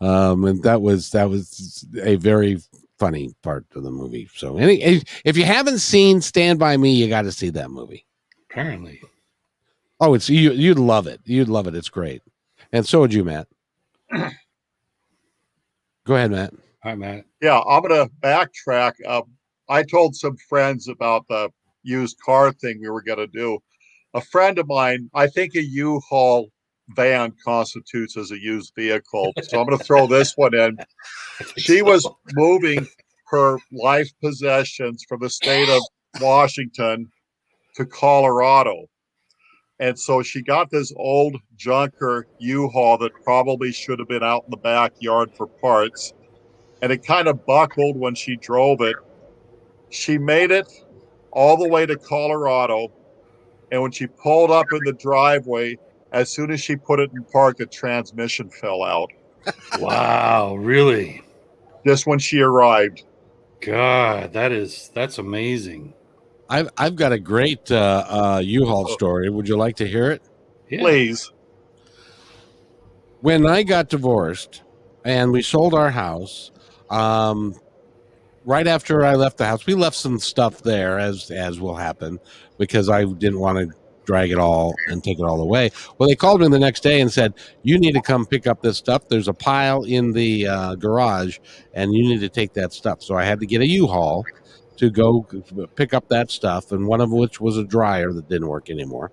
Um, and that was that was a very funny part of the movie. So, any if you haven't seen Stand by Me, you got to see that movie. apparently. Oh, it's you. You'd love it. You'd love it. It's great. And so would you, Matt. <clears throat> Go ahead, Matt. Hi, Matt. Yeah, I'm gonna backtrack. Uh, I told some friends about the used car thing we were gonna do. A friend of mine, I think a U-Haul van constitutes as a used vehicle, so I'm gonna throw this one in. <laughs> She was moving her life possessions from the state of Washington to Colorado. And so she got this old junker U-Haul that probably should have been out in the backyard for parts. And it kind of buckled when she drove it. She made it all the way to Colorado. And when she pulled up in the driveway, as soon as she put it in park, the transmission fell out Wow, really? just when she arrived. God, that is that's amazing. I've I've got a great uh, uh, U-Haul story. Would you like to hear it? Yeah. Please. When I got divorced and we sold our house, um, right after I left the house, we left some stuff there, as as will happen, because I didn't want to drag it all and take it all away. Well, they called me the next day and said, "You need to come pick up this stuff. There's a pile in the uh, garage, and you need to take that stuff." So I had to get a U-Haul to go pick up that stuff, and one of which was a dryer that didn't work anymore.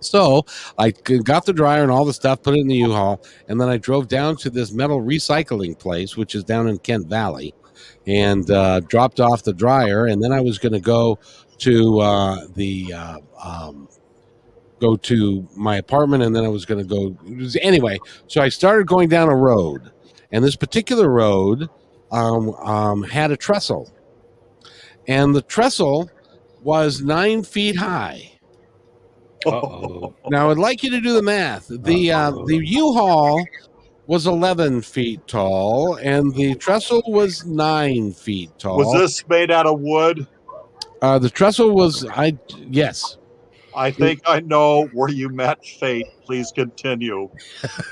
So I got the dryer and all the stuff, put it in the U-Haul, and then I drove down to this metal recycling place, which is down in Kent Valley, and uh, dropped off the dryer. And then I was going to go to uh, the uh, um, go to my apartment, and then I was going to go anyway. So I started going down a road, and this particular road um, um, had a trestle, and the trestle was nine feet high. Uh-oh. Now I'd like you to do the math. The uh, the U-Haul was 11 feet tall, and the trestle was nine feet tall. Was this made out of wood? Uh, the trestle was I yes. I think I know where you met fate. Please continue.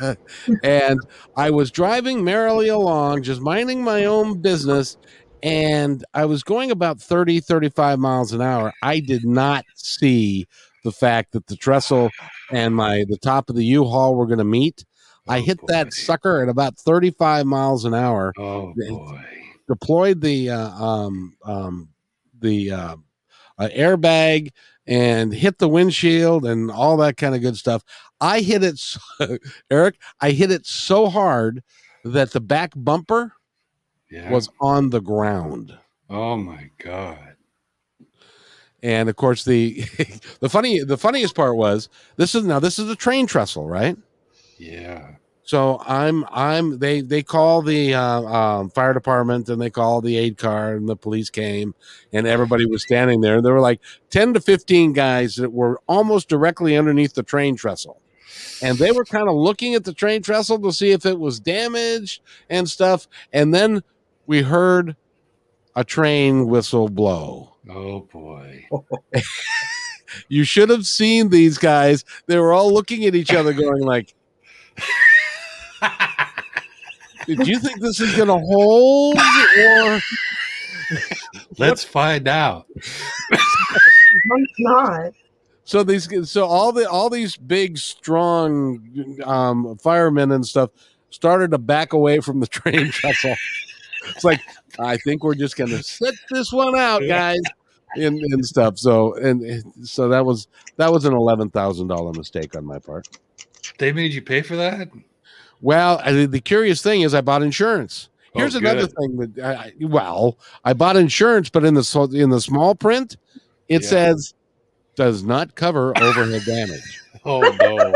<laughs> and I was driving merrily along, just minding my own business, and I was going about 30, 35 miles an hour. I did not see the fact that the trestle and my the top of the U-Haul were going to meet. I Oh, hit that sucker at about 35 miles an hour. Oh boy. deployed the uh, um, um, the uh, uh, airbag and hit the windshield and all that kind of good stuff. I hit it, so, <laughs> Eric. I hit it so hard that the back bumper Yeah. was on the ground. oh my god. And of course, the <laughs> the funny the funniest part was this is now this is a train trestle, right? Yeah. So I'm I'm they they call the uh, um, fire department and they call the aid car and the police came and everybody was standing there. There were like ten to fifteen guys that were almost directly underneath the train trestle, and they were kind of looking at the train trestle to see if it was damaged and stuff. And then we heard a train whistle blow. Oh boy. <laughs> You should have seen these guys. They were all looking at each other, going like. Did you think this is going to hold, or <laughs> Let's find out. <laughs> It's not. so these? So all the all these big, strong um, firemen and stuff started to back away from the train <laughs> trestle. It's like I think we're just going to sit this one out, guys, and, and stuff. So and so that was that was an eleven thousand dollar mistake on my part. They made you pay for that? Well, uh, I, the curious thing is, I bought insurance. Oh, Here's Oh, another thing that, I, I- well, I bought insurance, but in the in the small print, it Yeah. says does not cover overhead damage. <laughs> Oh no.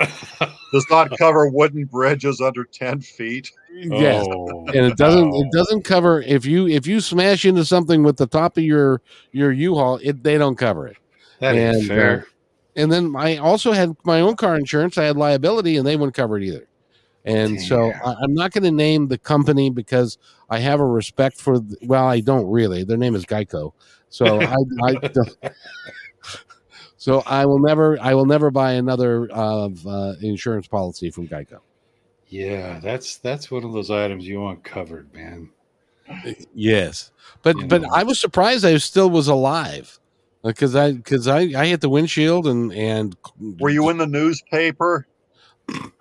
<laughs> Does not cover wooden bridges under 10 feet. Yes, Oh, and it doesn't no. it doesn't cover if you if you smash into something with the top of your your U-Haul, it they don't cover it. That ain't and, uh, fair. And then I also had my own car insurance. I had liability, and they wouldn't cover it either. And so Damn. I, I'm not going to name the company because I have a respect for. th- Well, I don't really. Their name is Geico, so <laughs> I, I don't- <laughs> so I will never. I will never buy another of uh, insurance policy from Geico. yeah, that's that's one of those items you want covered, man. Yes, but You but know. I was surprised I still was alive because I because I I hit the windshield and and Were you in the newspaper?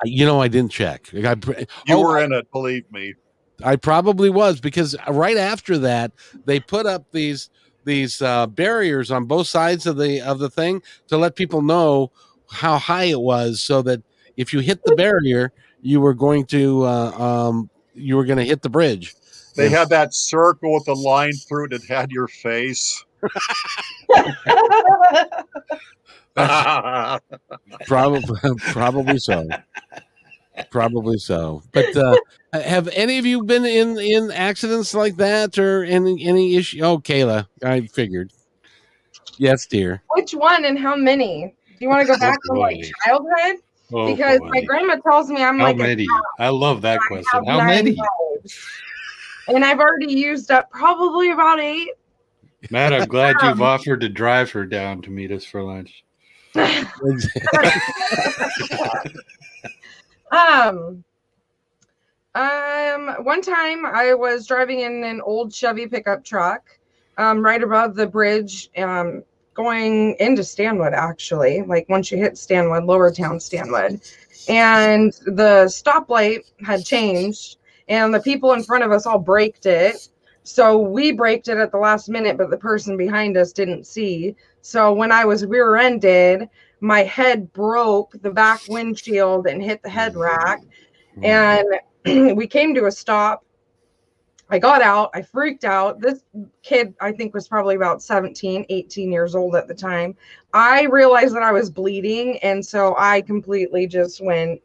you know I didn't check. I, You oh, were in it, believe me. I probably was because right after that they put up these these uh, barriers on both sides of the of the thing to let people know how high it was, so that if you hit the barrier, you were going to uh, um, you were going to hit the bridge. They had that circle with the line through it that had your face. <laughs> Probably <laughs> probably so. Probably so. But uh, have any of you been in in accidents like that or any any issue? Oh, Kayla, I figured. Yes, dear. Which one and how many? Do you want to go <laughs> back to like childhood? Oh, Because boy. my grandma tells me I'm How like many? I love that question. How many? And I've already used up probably about eight. Matt, I'm glad you've Um, offered to drive her down to meet us for lunch. <laughs> um, um, one time I was driving in an old Chevy pickup truck, um, right above the bridge, um, going into Stanwood, actually, like once you hit Stanwood, Lower Town Stanwood. And the stoplight had changed, and the people in front of us all braked it. So we braked it at the last minute, but the person behind us didn't see. So when I was rear ended, my head broke the back windshield and hit the head rack. And <clears throat> we came to a stop I got out, I freaked out. This kid, I think, was probably about 17, 18 years old at the time. I realized that I was bleeding, and so I completely just went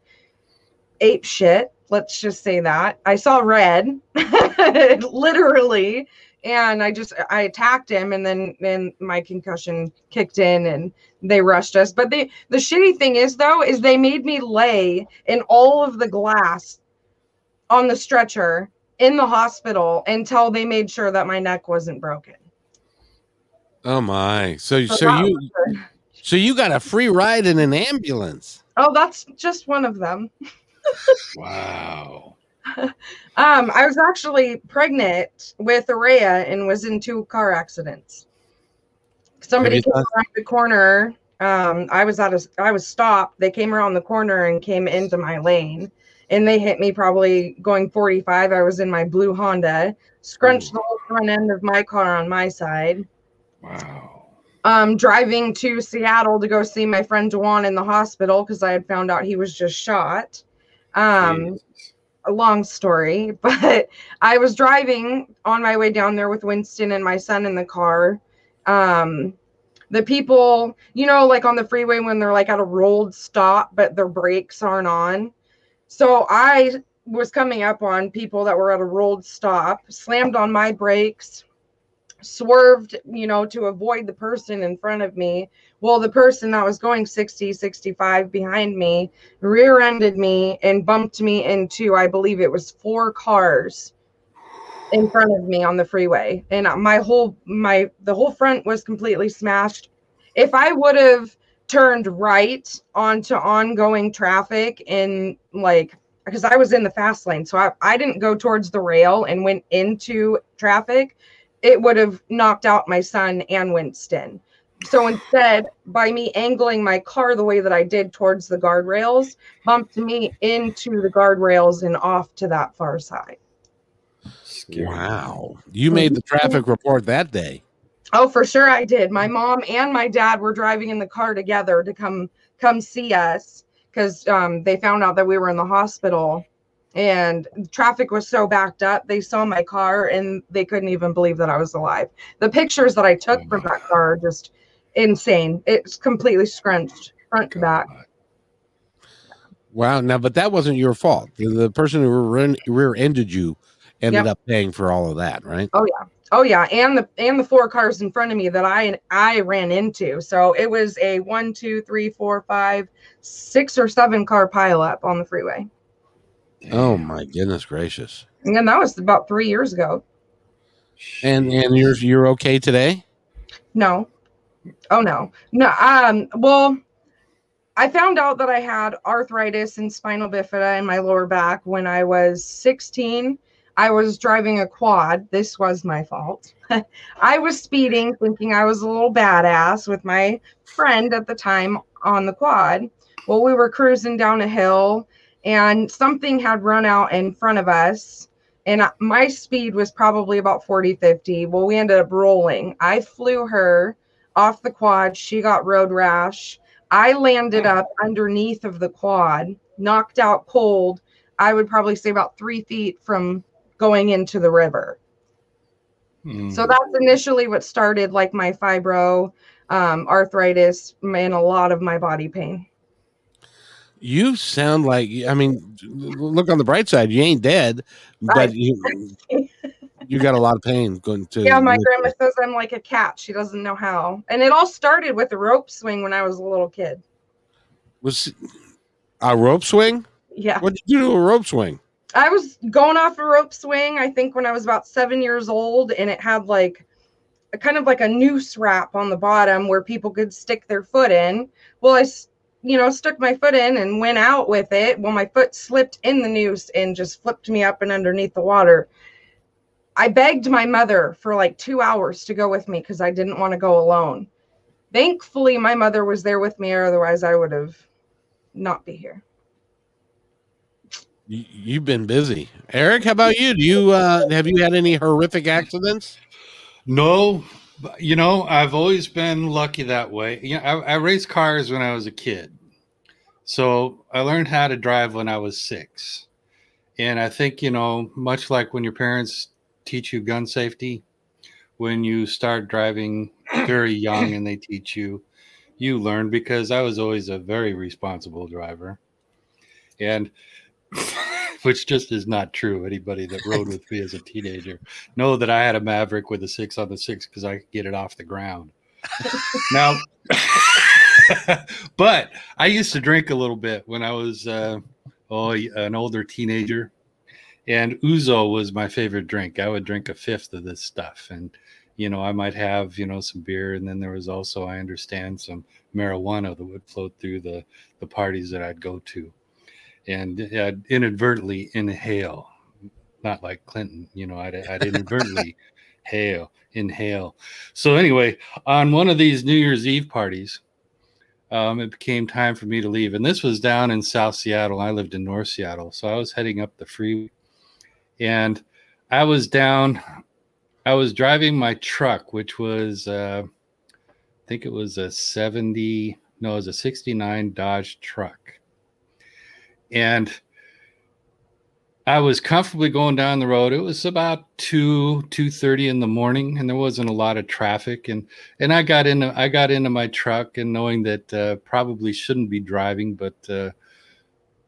ape shit. Let's just say that. I saw red, <laughs> <laughs> literally, and I just I attacked him, and then then my concussion kicked in, and they rushed us. But they the shitty thing is though is they made me lay in all of the glass on the stretcher in the hospital until they made sure that my neck wasn't broken. Oh my! So so, so you so you got a free ride in an ambulance? Oh, that's just one of them. <laughs> wow. <laughs> um, I was actually pregnant with Araya and was in two car accidents. Somebody came around the corner. Um, I was at a, I was stopped. They came around the corner and came into my lane and they hit me probably going 45. I was in my blue Honda, scrunched Ooh. the whole front end of my car on my side. Wow. Um, driving to Seattle to go see my friend Dewan in the hospital because I had found out he was just shot. Um, a long story, <laughs> but I was driving on my way down there with Winston and my son in the car. Um, the people, you know, like on the freeway when they're like at a rolled stop, but their brakes aren't on so I was coming up on people that were at a rolled stop, slammed on my brakes, swerved, you know, to avoid the person in front of me. Well, the person that was going 60, 65 behind me rear ended me and bumped me into, I believe it was four cars in front of me on the freeway. And my whole, my, the whole front was completely smashed. If I would have turned right onto ongoing traffic in like because I was in the fast lane. So I, I didn't go towards the rail and went into traffic. It would have knocked out my son and Winston. So instead, by me angling my car the way that I did towards the guardrails, bumped me into the guardrails and off to that far side. Wow. You made the traffic report that day. Oh, for sure I did. My mom and my dad were driving in the car together to come come see us because um, they found out that we were in the hospital and traffic was so backed up they saw my car and they couldn't even believe that i was alive the pictures that i took oh from that car just insane it's completely scrunched front to back wow now but that wasn't your fault the, the person who rear-ended you ended yep. up paying for all of that right oh yeah Oh yeah, and the and the four cars in front of me that I I ran into. So it was a one, two, three, four, five, six or seven car pileup on the freeway. Oh my goodness gracious! And that was about three years ago. And and you're you're okay today? No. Oh no. No. Um. Well, I found out that I had arthritis and spinal bifida in my lower back when I was 16 I was driving a quad. This was my fault. <laughs> I was speeding, thinking I was a little badass with my friend at the time on the quad. Well, we were cruising down a hill and something had run out in front of us. And my speed was probably about 40, 50. Well, we ended up rolling. I flew her off the quad. She got road rash. I landed up underneath of the quad, knocked out cold. I would probably say about three feet from going into the river. Mm. So that's initially what started like my fibro, um, arthritis, and a lot of my body pain. You sound like I mean, look on the bright side. You ain't dead, but you <laughs> you got a lot of pain going to. Yeah, my grandma says I'm like a cat. She doesn't know how, and it all started with a rope swing when I was a little kid. Was a rope swing? Yeah. What did you do a rope swing? I was going off a rope swing, I think when I was about seven years old, and it had like a kind of like a noose wrap on the bottom where people could stick their foot in. Well, I, you know, stuck my foot in and went out with it. Well, my foot slipped in the noose and just flipped me up and underneath the water. I begged my mother for like two hours to go with me because I didn't want to go alone. thankfully my mother was there with me, or otherwise I would have not be here. You've been busy, Eric. How about you? Do you uh, have you had any horrific accidents? No, you know I've always been lucky that way. You know, I, I raced cars when I was a kid, so I learned how to drive when I was six, and I think you know much like when your parents teach you gun safety, when you start driving very young and they teach you, you learn because I was always a very responsible driver. And <laughs> which just is not true. Anybody that rode with me as a teenager know that I had a Maverick with a six on the six because I could get it off the ground. now, <laughs> but I used to drink a little bit when I was uh, oh an older teenager, and Ouzo was my favorite drink. I would drink a fifth of this stuff, and you know, I might have, you know, some beer. And then there was also, I understand, some marijuana that would float through the, the parties that I'd go to. And I'd inadvertently inhale, not like Clinton, you know, I'd, I'd inadvertently <laughs> hail, inhale. So anyway, on one of these New Year's Eve parties, um, it became time for me to leave. And this was down in South Seattle. I lived in North Seattle. So I was heading up the freeway and I was down I was driving my truck, which was, uh, I think it was a 70, no, it was a 69 Dodge truck. And I was comfortably going down the road. It was about two two thirty in the morning, and there wasn't a lot of traffic. and And I got into I got into my truck, and knowing that uh, probably shouldn't be driving, but uh,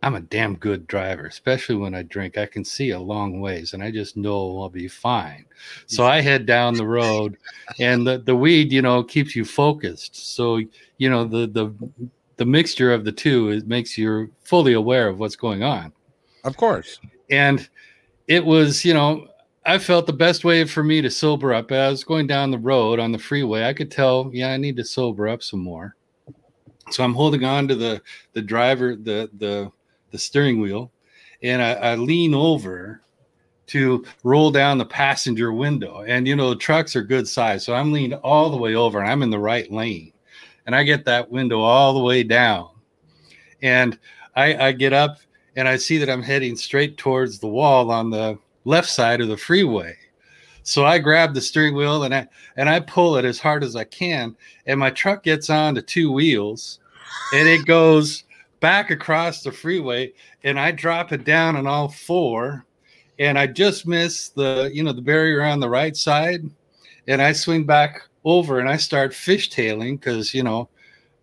I'm a damn good driver, especially when I drink. I can see a long ways and I just know I'll be fine. So I head down the road and the, the weed, you know, keeps you focused. So, you know, the the the mixture of the two it makes you fully aware of what's going on. Of course. And it was, you know, I felt the best way for me to sober up. I was going down the road on the freeway. I could tell, yeah, I need to sober up some more. So I'm holding on to the the driver, the the the steering wheel, and I, I lean over to roll down the passenger window. And you know, the trucks are good size, so I'm leaned all the way over, and I'm in the right lane, and I get that window all the way down, and I, I get up and I see that I'm heading straight towards the wall on the left side of the freeway. So I grab the steering wheel and I and I pull it as hard as I can, and my truck gets on to two wheels, and it goes back across the freeway and I drop it down on all four and I just miss the you know the barrier on the right side and I swing back over and I start fishtailing because you know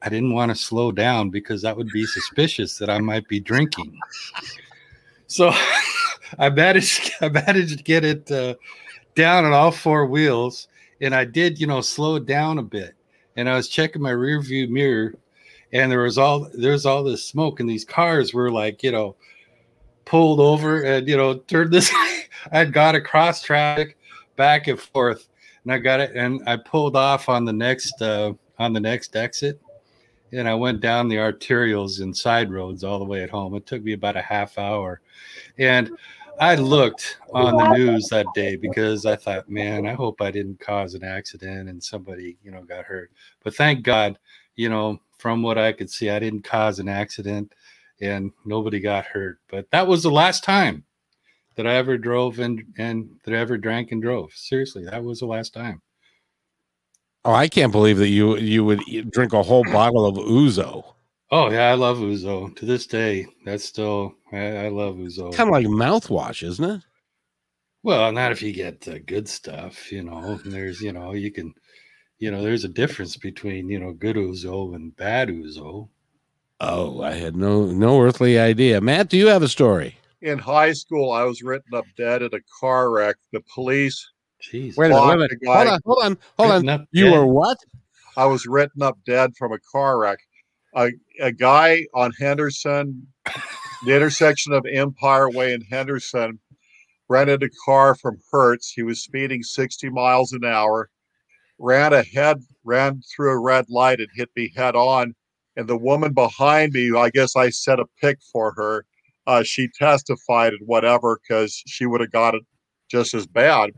I didn't want to slow down because that would be suspicious that I might be drinking. So <laughs> I managed <laughs> I managed to get it uh, down on all four wheels and I did you know slow down a bit and I was checking my rear view mirror and there was all there's all this smoke and these cars were like you know pulled over and you know turned this <laughs> i'd got across traffic back and forth and i got it and i pulled off on the next uh, on the next exit and i went down the arterials and side roads all the way at home. It took me about a half hour. And i looked on the news that day because i thought man i hope i didn't cause an accident and somebody you know got hurt. But thank god you know from what I could see, I didn't cause an accident and nobody got hurt. But that was the last time that I ever drove and and that I ever drank and drove. Seriously, that was the last time. Oh, I can't believe that you you would drink a whole bottle of Ouzo. Oh yeah, I love Ouzo to this day. That's still I, I love Ouzo. Kind of like mouthwash, isn't it? Well, not if you get the good stuff, you know. There's, you know, you can you know, there's a difference between, you know, good ouzo and bad ouzo. Oh, I had no no earthly idea. Matt, do you have a story? In high school, I was written up dead at a car wreck. The police. Jeez. Wait a minute. Wait Hold on. Hold on. Hold on. You dead. were what? I was written up dead from a car wreck. A, a guy on Henderson, the intersection of Empire Way and Henderson, rented a car from Hertz. He was speeding 60 miles an hour ran ahead, ran through a red light and hit me head on. And the woman behind me, I guess I set a pick for her. Uh, she testified and whatever because she would have got it just as bad.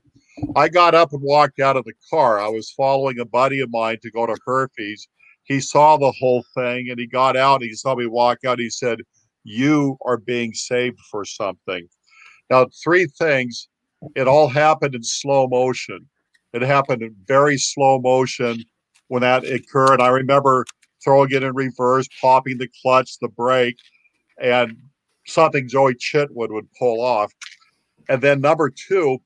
I got up and walked out of the car. I was following a buddy of mine to go to Herfy's. He saw the whole thing and he got out. He saw me walk out. He said, You are being saved for something. Now, three things. It all happened in slow motion. It happened in very slow motion when that occurred. I remember throwing it in reverse, popping the clutch, the brake, and something Joey Chitwood would pull off. And then number two,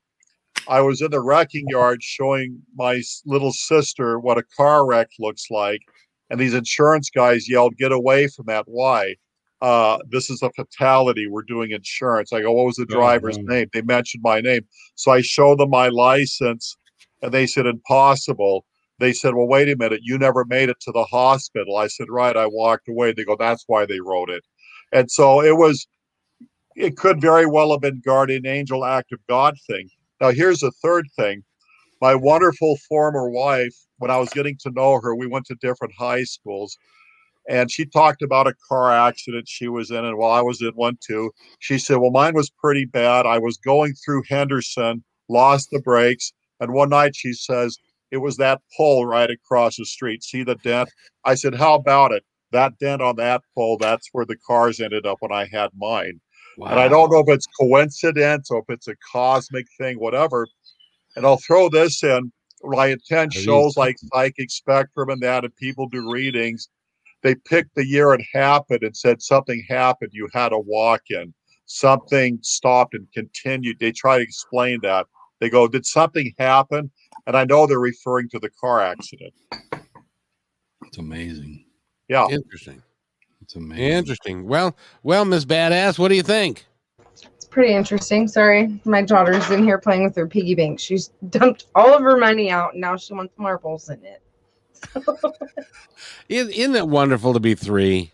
I was in the wrecking yard showing my little sister what a car wreck looks like. And these insurance guys yelled, Get away from that. Why? Uh, this is a fatality. We're doing insurance. I go, What was the driver's name? They mentioned my name. So I show them my license and they said, Impossible. They said, Well, wait a minute. You never made it to the hospital. I said, Right. I walked away. They go, That's why they wrote it. And so it was, it could very well have been guardian angel act of God thing. Now, here's a third thing. My wonderful former wife, when I was getting to know her, we went to different high schools. And she talked about a car accident she was in. And while I was in one too, she said, Well, mine was pretty bad. I was going through Henderson, lost the brakes. And one night she says, It was that pole right across the street. See the dent? I said, How about it? That dent on that pole, that's where the cars ended up when I had mine. Wow. And I don't know if it's coincidence or if it's a cosmic thing, whatever. And I'll throw this in. When I attend shows like Psychic Spectrum and that, and people do readings, they picked the year it happened and said something happened. You had a walk in, something stopped and continued. They try to explain that. They go, Did something happen? And I know they're referring to the car accident. It's amazing. Yeah. Interesting. It's amazing. Interesting. Well, well, Miss Badass, what do you think? It's pretty interesting. Sorry, my daughter's in here playing with her piggy bank. She's <laughs> dumped all of her money out, and now she wants marbles in it. <laughs> isn't, isn't it wonderful to be three?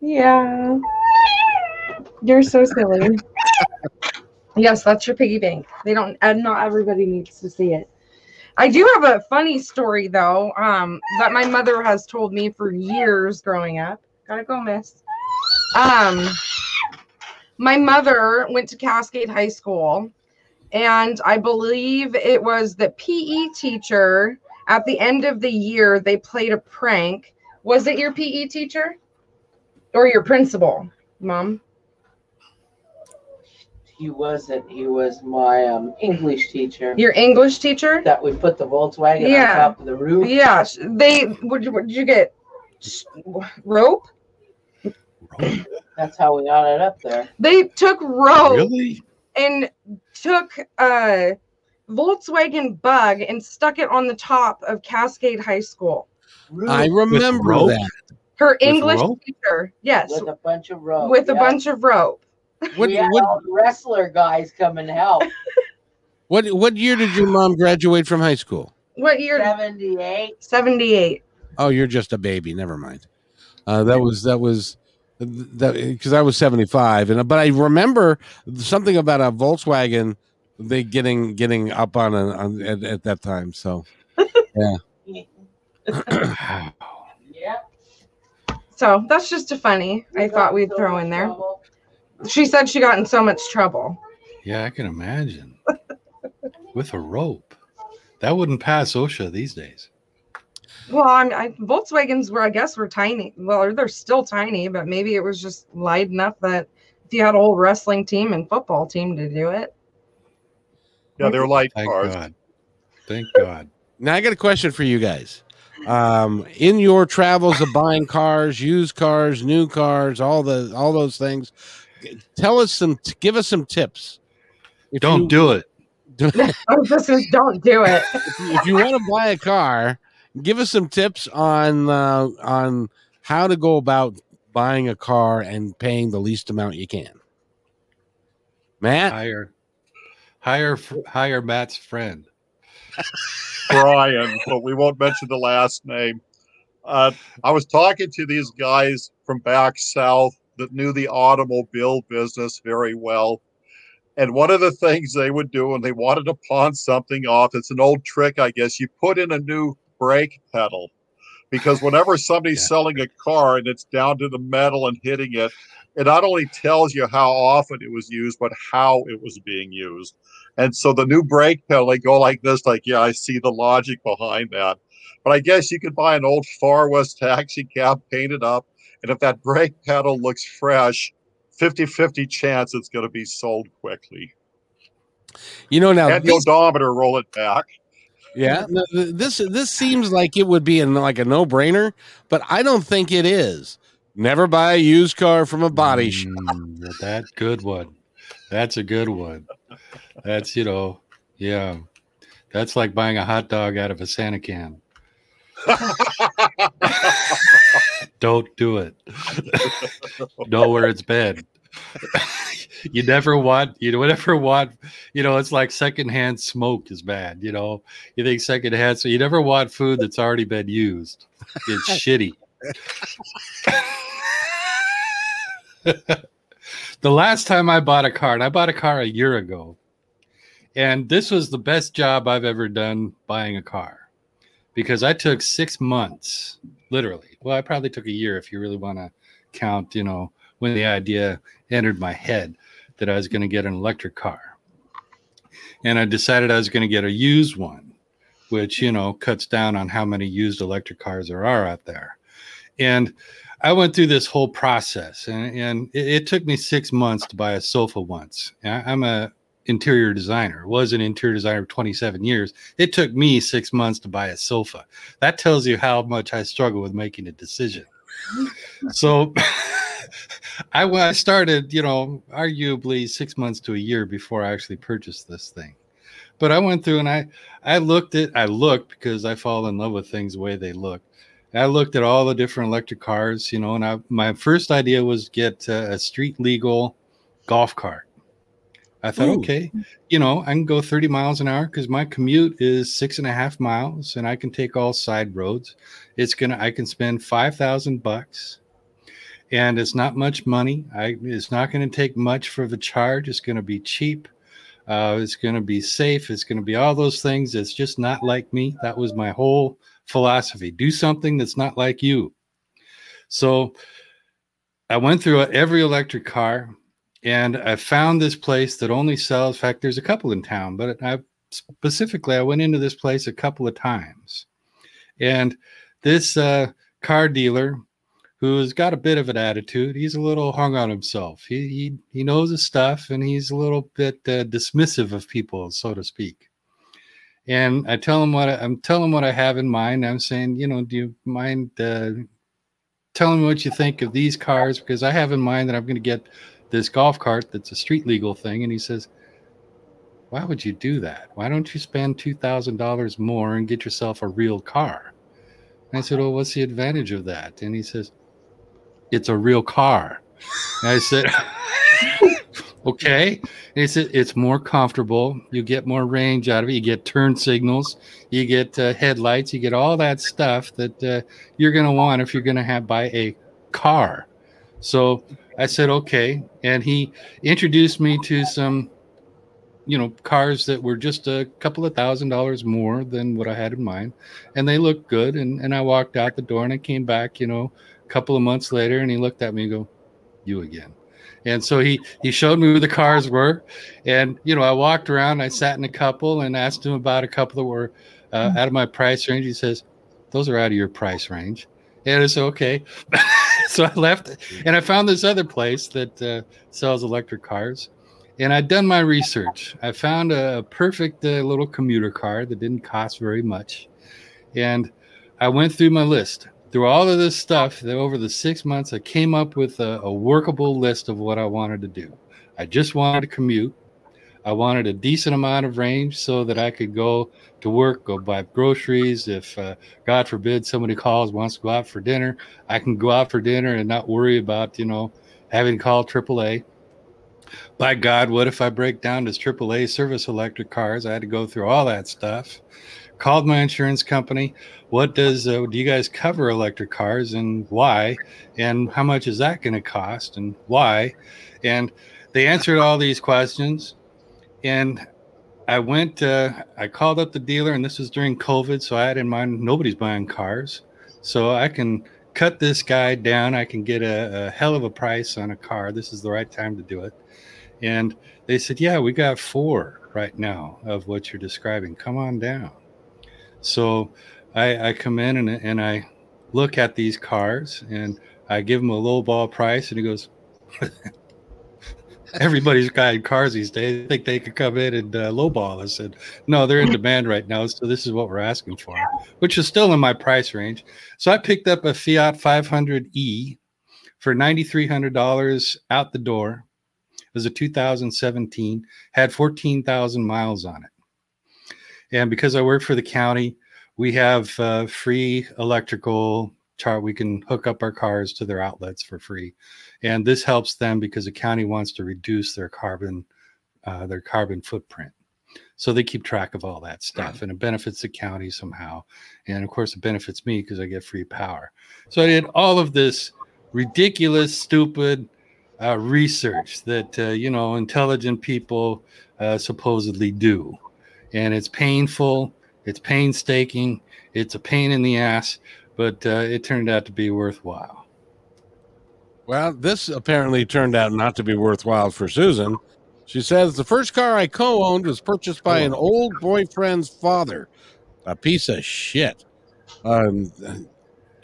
Yeah. You're so silly. <laughs> yes, that's your piggy bank. They don't, and not everybody needs to see it. I do have a funny story though, um, that my mother has told me for years growing up. Gotta go, miss. Um, my mother went to Cascade High School, and I believe it was the PE teacher at the end of the year they played a prank. Was it your PE teacher or your principal, mom? He wasn't. He was my um, English teacher. Your English teacher? That we put the Volkswagen Yeah. on top of the roof. Yeah, they would. you- Did you get rope? That's how we got it up there. They took rope Really? and took a Volkswagen Bug and stuck it on the top of Cascade High School. Roof I remember that. Her English teacher, yes, with a bunch of rope. with a bunch of rope. What, we had what, all wrestler guys come and help. <laughs> what, what year did your mom graduate from high school? What year? Seventy-eight. 78. Oh, you're just a baby. Never mind. Uh, that was that was that because I was 75, and but I remember something about a Volkswagen they getting getting up on, a, on at, at that time. So Wow. <laughs> Yeah. So that's just a funny. I thought we'd throw in there. She said she got in so much trouble. Yeah, I can imagine. <laughs> With a rope. That wouldn't pass OSHA these days. Well, I'm, I, Volkswagens were, I guess, were tiny. Well, they're still tiny, but maybe it was just light enough that if you had a whole wrestling team and football team to do it. Yeah, they're light Thank cars. God. Thank God. <laughs> now I got a question for you guys. Um, in your travels of buying cars, used cars, new cars, all the all those things, tell us some, give us some tips. If Don't you- do it. Oh, this is don't do it. if you want to buy a car, give us some tips on uh, on how to go about buying a car and paying the least amount you can. Matt, Hire hire hire Matt's friend. <laughs> Brian, but we won't mention the last name. Uh, I was talking to these guys from back south that knew the automobile business very well. And one of the things they would do when they wanted to pawn something off, it's an old trick, I guess, you put in a new brake pedal. because whenever <laughs> somebody's Yeah. selling a car and it's down to the metal and hitting it, it not only tells you how often it was used, but how it was being used. And so the new brake pedal, they go like this, like, yeah, I see the logic behind that. But I guess you could buy an old Far West taxi cab, paint it up, and if that brake pedal looks fresh, 50 50 chance it's going to be sold quickly. You know now and the this- odometer, roll it back. Yeah, this this seems like it would be an, like a no brainer, but I don't think it is. Never buy a used car from a body shop. Mm, that good one. That's a good one. That's you know, yeah. That's like buying a hot dog out of a Santa can. <laughs> Don't do it. <laughs> know where it's been. <laughs> you never want you don't ever want you know it's like secondhand smoke is bad you know you think secondhand so you never want food that's already been used it's shitty the last time i bought a car and i bought a car a year ago and this was the best job i've ever done buying a car because i took six months literally well i probably took a year if you really want to count you know when the idea entered my head that I was going to get an electric car. And I decided I was going to get a used one, which, you know, cuts down on how many used electric cars there are out there. And I went through this whole process and, and it, it took me six months to buy a sofa once. I, I'm a interior designer, was an interior designer for 27 years. It took me six months to buy a sofa. That tells you how much I struggle with making a decision. So <laughs> I, I started, you know, arguably six months to a year before I actually purchased this thing. But I went through and I, I looked at, I looked because I fall in love with things the way they look. I looked at all the different electric cars, you know, and I, my first idea was get a street legal golf cart. I thought, Ooh. okay, you know, I can go 30 miles an hour because my commute is six and a half miles and I can take all side roads. It's gonna, I can spend 5,000 bucks and it's not much money. I, it's not going to take much for the charge. It's going to be cheap. Uh, it's going to be safe. It's going to be all those things. It's just not like me. That was my whole philosophy. Do something that's not like you. So I went through every electric car and I found this place that only sells. In fact, there's a couple in town, but I specifically I went into this place a couple of times, and this uh, car dealer who's got a bit of an attitude. He's a little hung on himself. He he, he knows his stuff, and he's a little bit uh, dismissive of people, so to speak. And I tell him what I, I'm telling him what I have in mind. I'm saying, you know, do you mind uh, telling me what you think of these cars? Because I have in mind that I'm going to get this golf cart that's a street legal thing. And he says, why would you do that? Why don't you spend two thousand dollars more and get yourself a real car? And I said, well, what's the advantage of that? And he says, it's a real car. And I said, <laughs> okay. And he said, it's more comfortable. You get more range out of it. You get turn signals. You get uh, headlights. You get all that stuff that uh, you're going to want if you're going to have buy a car. So I said, okay. And he introduced me to some, you know, cars that were just a couple of thousand dollars more than what I had in mind. And they looked good. And, and I walked out the door and I came back, you know, a couple of months later and he looked at me and go, you again. And so he he showed me where the cars were, and you know I walked around. I sat in a couple and asked him about a couple that were uh, out of my price range. He says, "Those are out of your price range," and I said, "Okay." <laughs> <laughs> so I left, and I found this other place that uh, sells electric cars, and I'd done my research. I found a perfect uh, little commuter car that didn't cost very much, and I went through my list. Through all of this stuff that over the six months i came up with a, a, workable list of what i wanted to do. I just wanted to commute i wanted a decent amount of range so that i could go to work go buy groceries. If uh, god forbid somebody calls wants to go out for dinner i can go out for dinner and not worry about you know having to call aaa by god what if i break down this aaa service electric cars? I had to go through all that stuff. Called my insurance company. What does uh, do you guys cover electric cars and why? And how much is that going to cost and why? And they answered all these questions and i went uh, i called up the dealer and this was during covid so i had in mind nobody's buying cars So I can cut this guy down. I can get a, a hell of a price on a car. This is the right time to do it. And they said, Yeah, we got four right now of what you're describing. Come on down. So I, I come in and, and I look at these cars and I give him a low ball price, and he goes, <laughs> Everybody's got cars these days. Think they could come in and uh, lowball. I said, No, they're in demand right now. So this is what we're asking for, which is still in my price range. So I picked up a Fiat 500E for $9,300 out the door. It was a 2017, had 14,000 miles on it. And because I work for the county, we have uh, free electrical chart. We can hook up our cars to their outlets for free, and this helps them because the county wants to reduce their carbon uh, their carbon footprint. So they keep track of all that stuff, and it benefits the county somehow, and of course it benefits me because I get free power. So I did all of this ridiculous, stupid uh, research that uh, you know intelligent people uh, supposedly do, and it's painful it's painstaking. It's a pain in the ass, but uh, it turned out to be worthwhile. Well, this apparently turned out not to be worthwhile for Susan. She says the first car I co owned was purchased by an old boyfriend's father. A piece of shit. Um,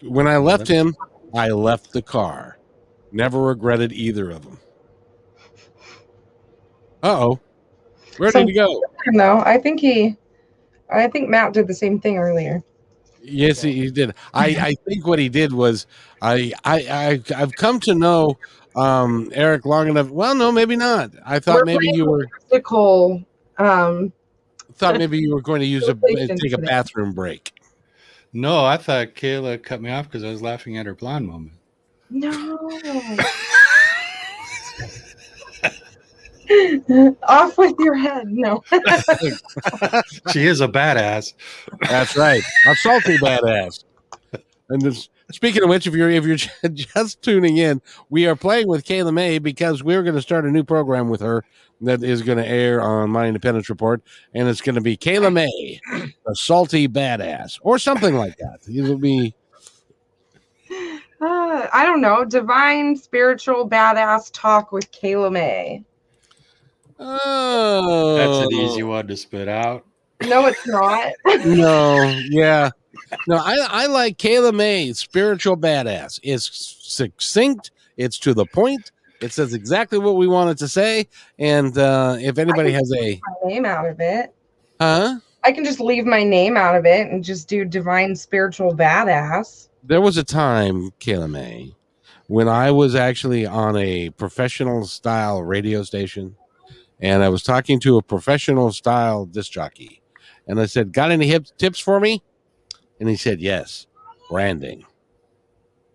when I left him, I left the car. Never regretted either of them. Uh oh. Where So- did he go? No, I think he, I think Matt did the same thing earlier. Yes, he, he did. I, I think what he did was I I, I I've come to know um Eric long enough. Well, no, maybe not. I thought We're maybe you were Physical, um, thought maybe you were going to use a <laughs> take a bathroom break. No, I thought Kayla cut me off because I was laughing at her blonde moment. no. <laughs> Off with your head. No. <laughs> she is a badass. That's right. A salty badass. And this, speaking of which, if you're if you're <laughs> just tuning in, we are playing with Kayla May because we're going to start a new program with her that is going to air on My Independence Report, and it's going to be Kayla May, a salty badass, or something like that. It'll be Uh, I don't know. Divine spiritual badass talk with Kayla May. Oh, That's an easy one to spit out. No, it's not. <laughs> no, yeah. No, I, I like Kayla May, spiritual badass. It's succinct, it's to the point, it says exactly what we wanted to say. And uh, if anybody has a my name out of it. huh? I can just leave my name out of it and just do divine spiritual badass. There was a time, Kayla May, when I was actually on a professional style radio station and I was talking to a professional style disc jockey. And I said, Got any hip tips for me? And he said, Yes, branding.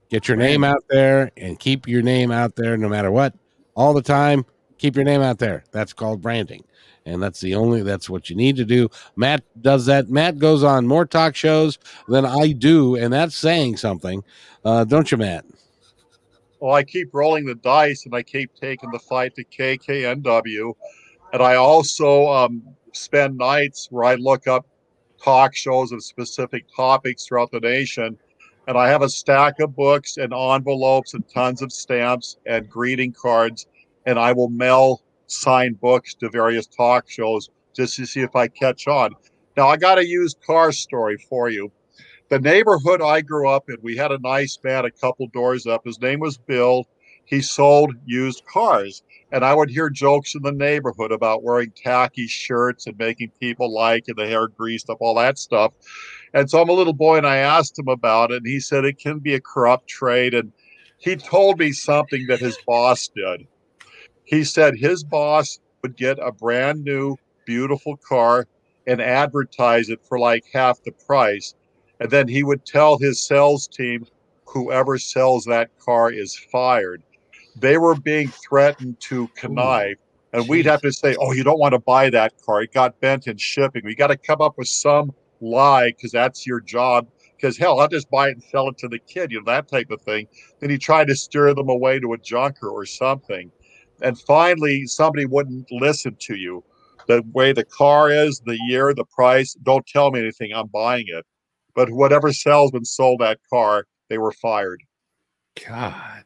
Get your name out there and keep your name out there no matter what. All the time, keep your name out there. That's called branding. And that's the only, that's what you need to do. Matt does that. Matt goes on more talk shows than I do. And that's saying something. Uh, don't you, Matt? Well, I keep rolling the dice and I keep taking the fight to KKNW. And I also um, spend nights where I look up talk shows of specific topics throughout the nation. And I have a stack of books and envelopes and tons of stamps and greeting cards. And I will mail signed books to various talk shows just to see if I catch on. Now, I got a used car story for you the neighborhood I grew up in, we had a nice man a couple doors up. His name was Bill. He sold used cars. And I would hear jokes in the neighborhood about wearing tacky shirts and making people like and the hair greased up, all that stuff. And so I'm a little boy and I asked him about it. And he said it can be a corrupt trade. And he told me something that his boss did. He said his boss would get a brand new, beautiful car and advertise it for like half the price and then he would tell his sales team whoever sells that car is fired they were being threatened to connive. And we'd have to say oh you don't want to buy that car. It got bent in shipping. We got to come up with some lie because that's your job. Because hell i'll just buy it and sell it to the kid you know that type of thing. Then he tried to steer them away to a junker or something. And finally somebody wouldn't listen to you. The way the car is the year the price don't tell me anything. I'm buying it. But whatever salesman sold that car, they were fired. God.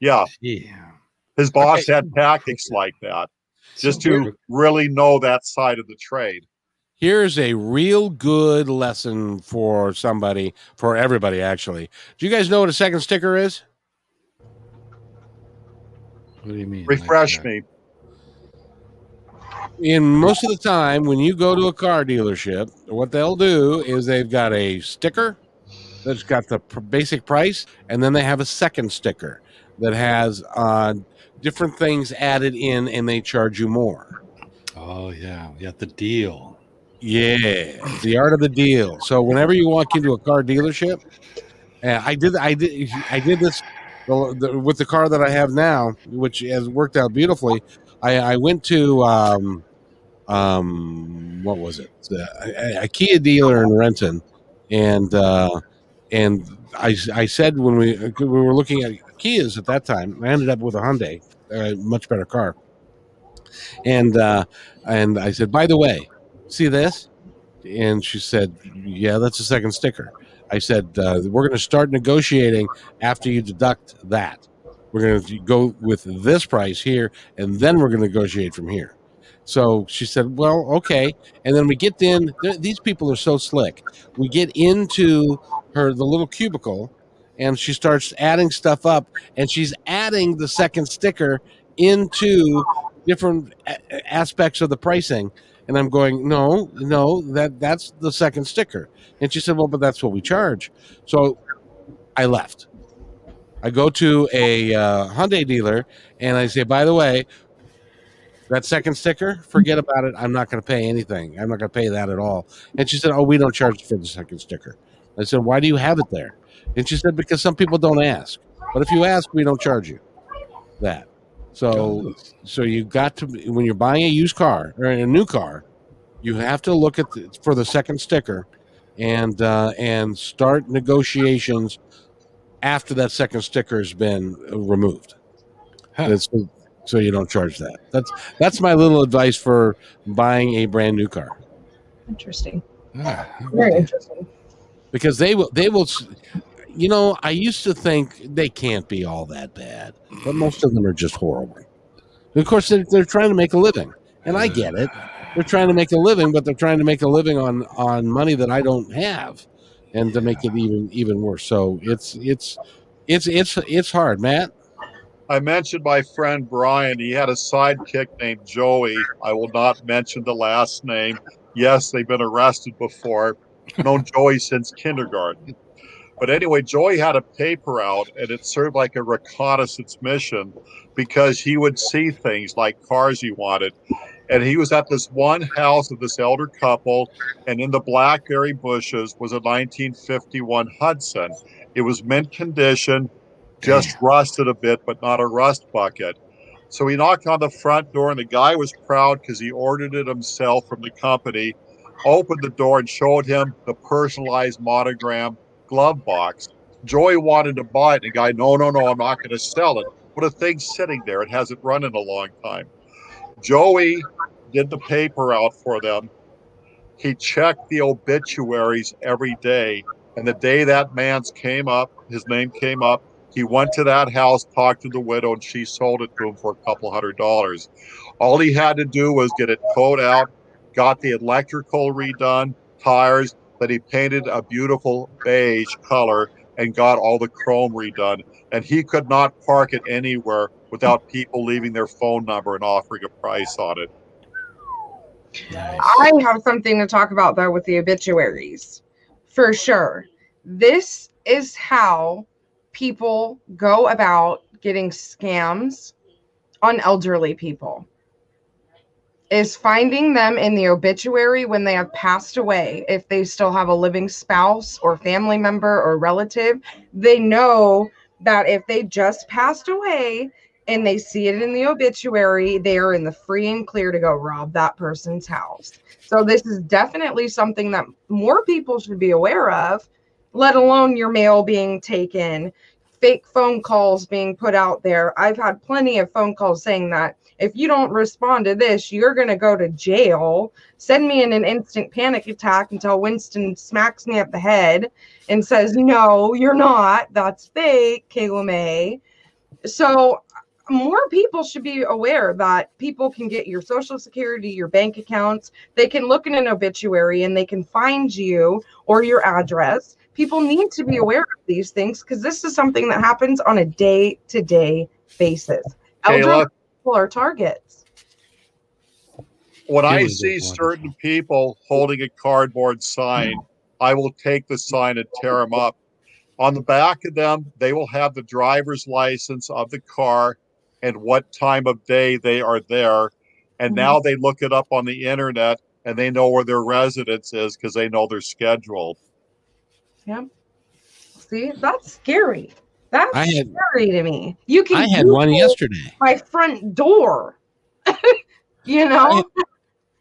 Yeah, Yeah. his boss Okay. had tactics like that just So to really know that side of the trade. Here's a real good lesson for somebody, for everybody, actually. Do you guys know what a second sticker is? What do you mean? Refresh that? me. in most of the time when you go to a car dealership what they'll do is they've got a sticker that's got the pr- basic price and then they have a second sticker that has uh, different things added in and they charge you more Oh yeah, yeah. The deal. yeah the art of the deal so whenever you walk into a car dealership and i did i did i did this with the car that i have now which has worked out beautifully i i went to um um what was it a, a kia dealer in renton and uh and i i said when we we were looking at kias at that time i ended up with a hyundai a much better car. And uh and i said by the way see this? And she said yeah that's a second sticker. I said uh, we're going to start negotiating after you deduct that. We're going to go with this price here and then we're going to negotiate from here. So she said well okay. And then we get in th- these people are so slick. We get into her the little cubicle and she starts adding stuff up and she's adding the second sticker into different a- aspects of the pricing. And i'm going no no that that's the second sticker. And she said well but that's what we charge. So i left. I go to a uh, hyundai dealer and i say by the way that second sticker forget about it. I'm not going to pay anything. I'm not going to pay that at all. And she said oh we don't charge for the second sticker. I said why do you have it there and she said because some people don't ask. But if you ask we don't charge you that. So so you got to when you're buying a used car or a new car you have to look at the, for the second sticker and uh, and start negotiations after that second sticker has been uh, removed. Huh. That's- so you don't charge that. That's that's my little advice for buying a brand new car. Interesting. Ah, Very interesting. because they will they will s- you know i used to think they can't be all that bad but most of them are just horrible of course they're, they're trying to make a living and i get it they're trying to make a living but they're trying to make a living on on money that i don't have and to make it even even worse so it's it's it's it's it's hard matt I mentioned my friend Brian. He had a sidekick named Joey. I will not mention the last name. Yes, they've been arrested before. Known Joey since kindergarten. But anyway, Joey had a paper out and it served like a reconnaissance mission because he would see things like cars he wanted. And he was at this one house of this elder couple, and in the blackberry bushes was a 1951 Hudson. It was mint condition, just rusted a bit, but not a rust bucket. So he knocked on the front door, and the guy was proud because he ordered it himself from the company. Opened the door and showed him the personalized monogram glove box. Joey wanted to buy it. The guy, no, no, no, I'm not going to sell it. But a thing's sitting there. It hasn't run in a long time. Joey did the paper out for them. He checked the obituaries every day. And the day that man's came up, his name came up, he went to that house, talked to the widow, and she sold it to him for a couple hundred dollars. All he had to do was get it towed out, got the electrical redone, tires, then he painted a beautiful beige color and got all the chrome redone. And he could not park it anywhere without people leaving their phone number and offering a price on it. nice. I have something to talk about though with the obituaries. For sure. This is how people go about getting scams on elderly people. Is finding them in the obituary when they have passed away. If they still have a living spouse or family member or relative, they know that if they just passed away and they see it in the obituary, they are in the free and clear to go rob that person's house. So this is definitely something that more people should be aware of, let alone your mail being taken fake phone calls being put out there. I've had plenty of phone calls saying that if you don't respond to this, you're going to go to jail. Send me in an instant panic attack until Winston smacks me up the head and says, No, you're not. That's fake, Kayla May. So, more people should be aware that people can get your social security, your bank accounts. They can look in an obituary and they can find you or your address. People need to be aware of these things because this is something that happens on a day to day basis. Kayla, people are targets. when I see certain people holding a cardboard sign, I will take the sign and tear them up. On the back of them, they will have the driver's license of the car and what time of day they are there. And Mhm. now they look it up on the internet and they know where their residence is because they know they're scheduled. See, that's scary. That's I had- scary to me. You can I had one yesterday. my front door. <laughs> you know?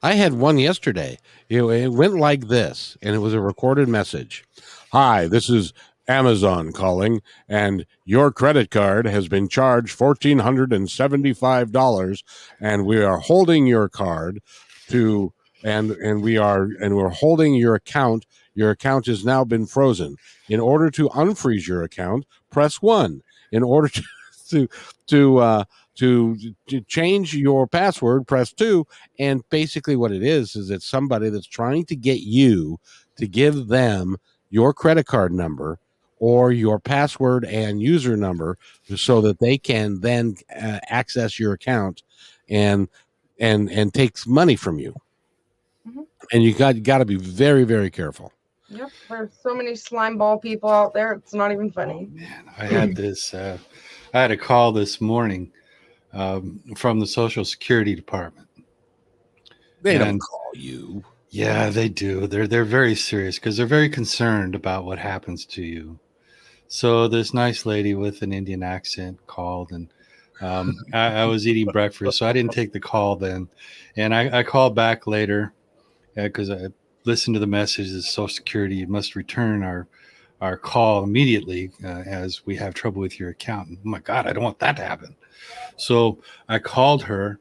I had one yesterday. It, it went like this, and it was a recorded message. Hi, this is Amazon calling, and your credit card has been charged fourteen hundred and seventy-five dollars, and we are holding your card to, and and we are and we're holding your account. Your account has now been frozen. In order to unfreeze your account, press one. In order to <laughs> to to uh, to, to change your password, press two. And basically, what it is is it's somebody that's trying to get you to give them your credit card number or your password and user number so that they can then uh, access your account and and and takes money from you. Mhm. And you got got to be very very careful. Yep. There's so many slime ball people out there. It's not even funny. Man, I had this. Uh, I had a call this morning um, from the Social Security Department. They don't call you. Yeah, they do. They're they're very serious because they're very concerned about what happens to you. So this nice lady with an Indian accent called, and um, I, I was eating breakfast, so I didn't take the call then. And I, I called back later because I listened to the message that Social Security You must return our our call immediately uh, as we have trouble with your account. Oh my God, I don't want that to happen. So I called her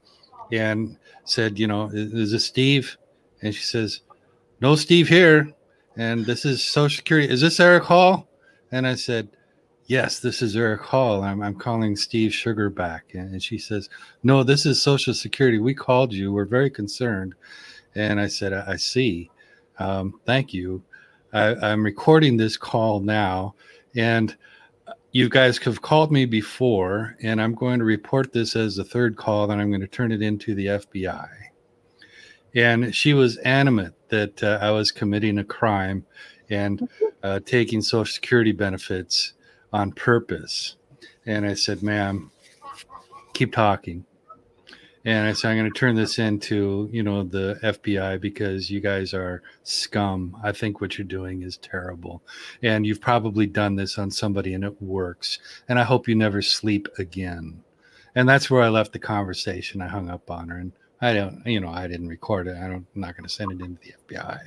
and said, you know, is, is this Steve? And she says, No, Steve here. And this is Social Security. Is this Eric Hall? And I said, Yes, this is Eric Hall. I'm, I'm calling Steve Sugar back. And she says, No, this is Social Security. We called you. We're very concerned. And I said, I, I see. Um, thank you. I, I'm recording this call now. And you guys have called me before, and I'm going to report this as the third call, and I'm going to turn it into the FBI and she was animate that uh, I was committing a crime and uh, taking Social Security benefits on purpose. And I said, "Ma'am, keep talking." And I said, "I'm going to turn this into, you know, the FBI because you guys are scum. I think what you're doing is terrible, and you've probably done this on somebody, and it works. And I hope you never sleep again." And that's where I left the conversation. I hung up on her, and I don't, you know, I didn't record it. I don't, I'm not going to send it into the FBI,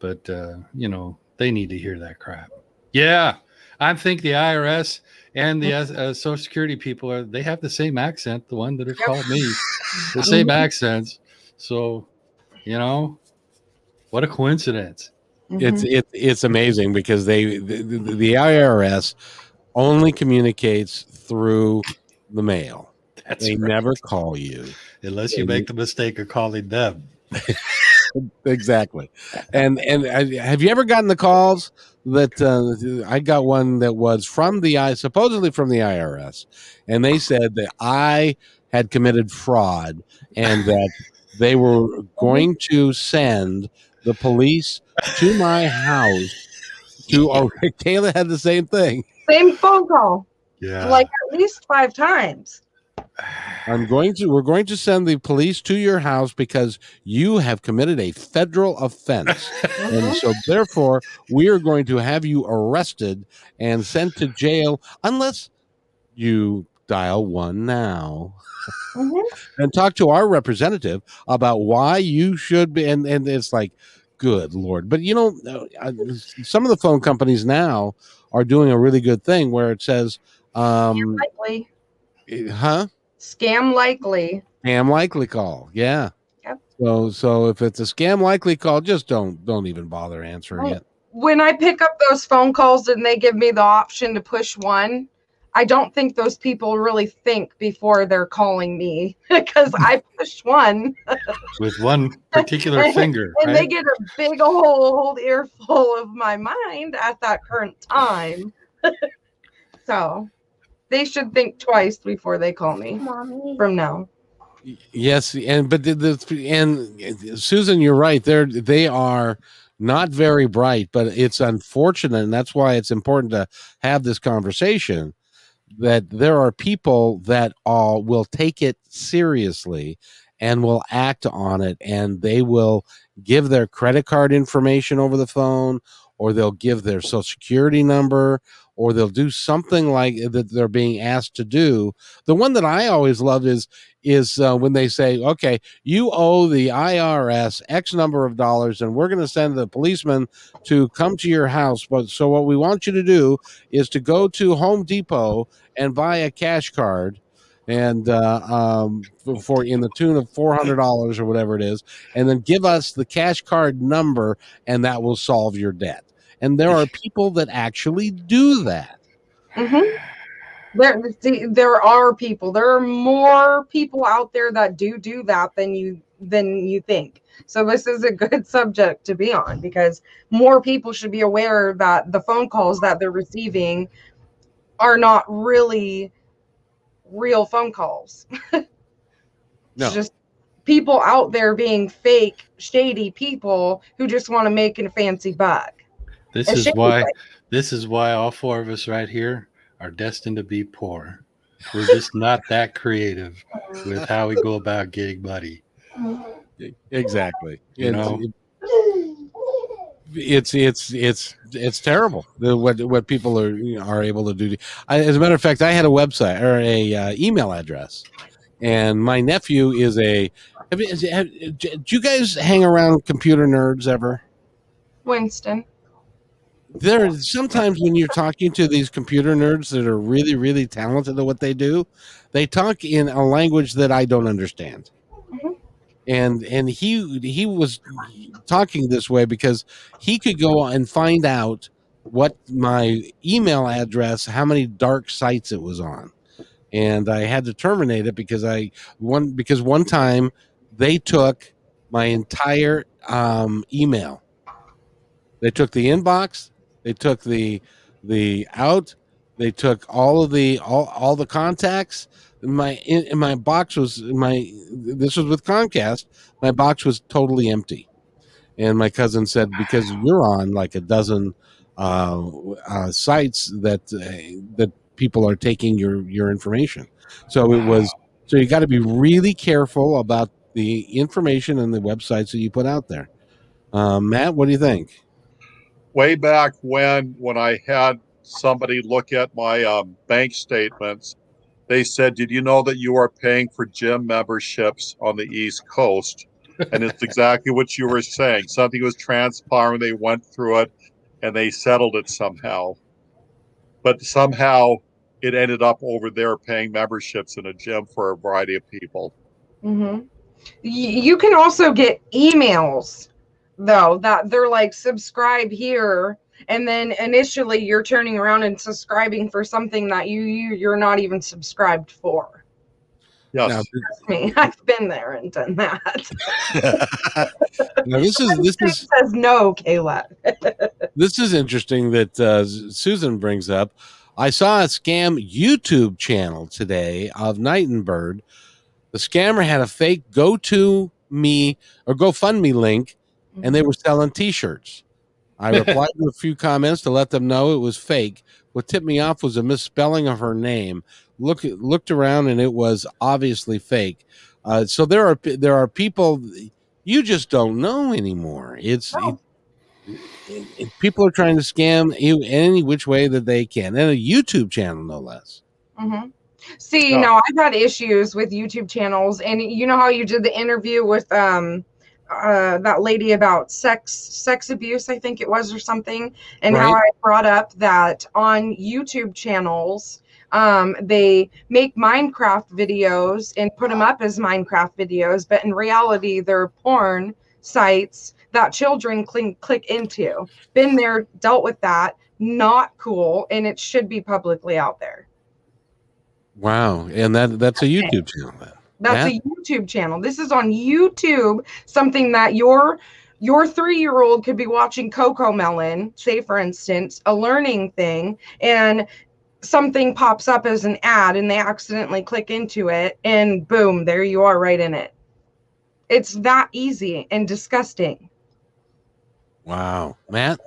but uh, you know, they need to hear that crap. Yeah, I think the IRS and the uh, Social Security people are they have the same accent. The one that have called me, <laughs> the same accents. So, you know, what a coincidence. It's Mhm. it, it's amazing because they the, the, the IRS only communicates through the mail. That's they right. never call you. unless you make the mistake of calling them. <laughs> Exactly. And and I, have you ever gotten the calls that uh, I got one that was from the I supposedly from the IRS, and they said that I had committed fraud and <laughs> that they were going to send the police to my house to. Oh, <laughs> Kayla had the same thing. Same phone call, Yeah. like at least five times. I'm going to. We're going to send the police to your house because you have committed a federal offense. And so, <laughs> therefore, we are going to have you arrested and sent to jail unless you dial one now Mhm. and talk to our representative about why you should be. And, and it's like, good lord! But you know, uh, some of the phone companies now are doing a really good thing where it says, um, Likely. "Huh." Scam likely. Scam likely call. Yeah. Yep. So so if it's a scam likely call, just don't don't even bother answering Right. it. When I pick up those phone calls and they give me the option to push one, I don't think those people really think before they're calling me <laughs> because I <laughs> push one with one particular <laughs> finger. and they get a big old earful of my mind at that current time. so they should think twice before they call me Mommy. from now. Yes, and but the, the and Susan, you're right. They're they are not very bright, but it's unfortunate, and that's why it's important to have this conversation. That there are people that all will take it seriously and will act on it, and they will give their credit card information over the phone, or they'll give their social security number, or they'll do something like that they're being asked to do. The one that I always love is is uh, when they say, okay, you owe the IRS X number of dollars, and we're going to send the policeman to come to your house. But so what we want you to do is to go to Home Depot and buy a cash card. And uh, um, for, for in the tune of four hundred dollars or whatever it is, and then give us the cash card number, and that will solve your debt. And there are <laughs> people that actually do that. Mm-hmm. There, there are people. There are more people out there that do do that than you than you think. So this is a good <laughs> subject to be on because more people should be aware that the phone calls that they're receiving are not really real phone calls. <laughs> No. It's just people out there being fake, shady people who just want to make a fancy buck. This A is why this is why all four of us right here are destined to be poor. We're just not that creative with how we go about getting money. Exactly. You It's- know? it's it's it's it's terrible what what people are you know, are able to do. I, as a matter of fact, I had a website or a uh, email address, and my nephew is a. Have, you- have, do you guys hang around computer nerds ever? Winston. There sometimes when you're talking to these computer nerds that are really really talented at what they do, they talk in a language that I don't understand. Mhm. And and he he was talking this way because he could go and find out what my email address, how many dark sites it was on. And I had to terminate it because I one because one time they took my entire um, email. They took the inbox, they took the the out, they took all of the all, all the contacts. My in, in my box was my this was with Comcast. My box was totally empty, and my cousin said because you're on like a dozen uh, uh, sites that uh, that people are taking your your information. So it was so you got to be really careful about the information and the websites that you put out there. Um, Matt, what do you think? Way back when when I had somebody look at my um, bank statements, they said, "Did you know that you are paying for gym memberships on the East Coast?" And it's <laughs> exactly what you were saying. Something was transpiring. They went through it, and they settled it somehow. But somehow it ended up over there paying memberships in a gym for a variety of people. hmm you can also get emails though that they're like subscribe here and then initially you're turning around and subscribing for something that you, you you're not even subscribed for Yes. Now, Trust me <laughs> i've been there and done that <laughs> now this is this is says no kayla <laughs> this is interesting that uh, Susan brings up. I saw a scam YouTube channel today of Nightbirde. The scammer had a fake go to me or GoFundMe link, and they were selling T-shirts. I <laughs> replied to a few comments to let them know it was fake. What tipped me off was a misspelling of her name. Look, looked around, and it was obviously fake. Uh, so there are there are people you just don't know anymore. It's No. it- it- people are trying to scam you any which way that they can, and a YouTube channel no less. hmm See, Yeah. now I've had issues with YouTube channels, and you know how you did the interview with um uh, that lady about sex sex abuse, I think it was, or something, and how I brought up that on YouTube channels, um, they make Minecraft videos and put them up as Minecraft videos, but in reality, they're porn sites that children click click into. Been there, dealt with that. Not cool, and it should be publicly out there. Wow. And that that's a YouTube channel then. That's a YouTube channel. This is on YouTube, something that your your three year old could be watching CoComelon, say for instance, a learning thing, and something pops up as an ad and they accidentally click into it, and boom, there you are right in it. It's that easy and disgusting. Wow. Matt?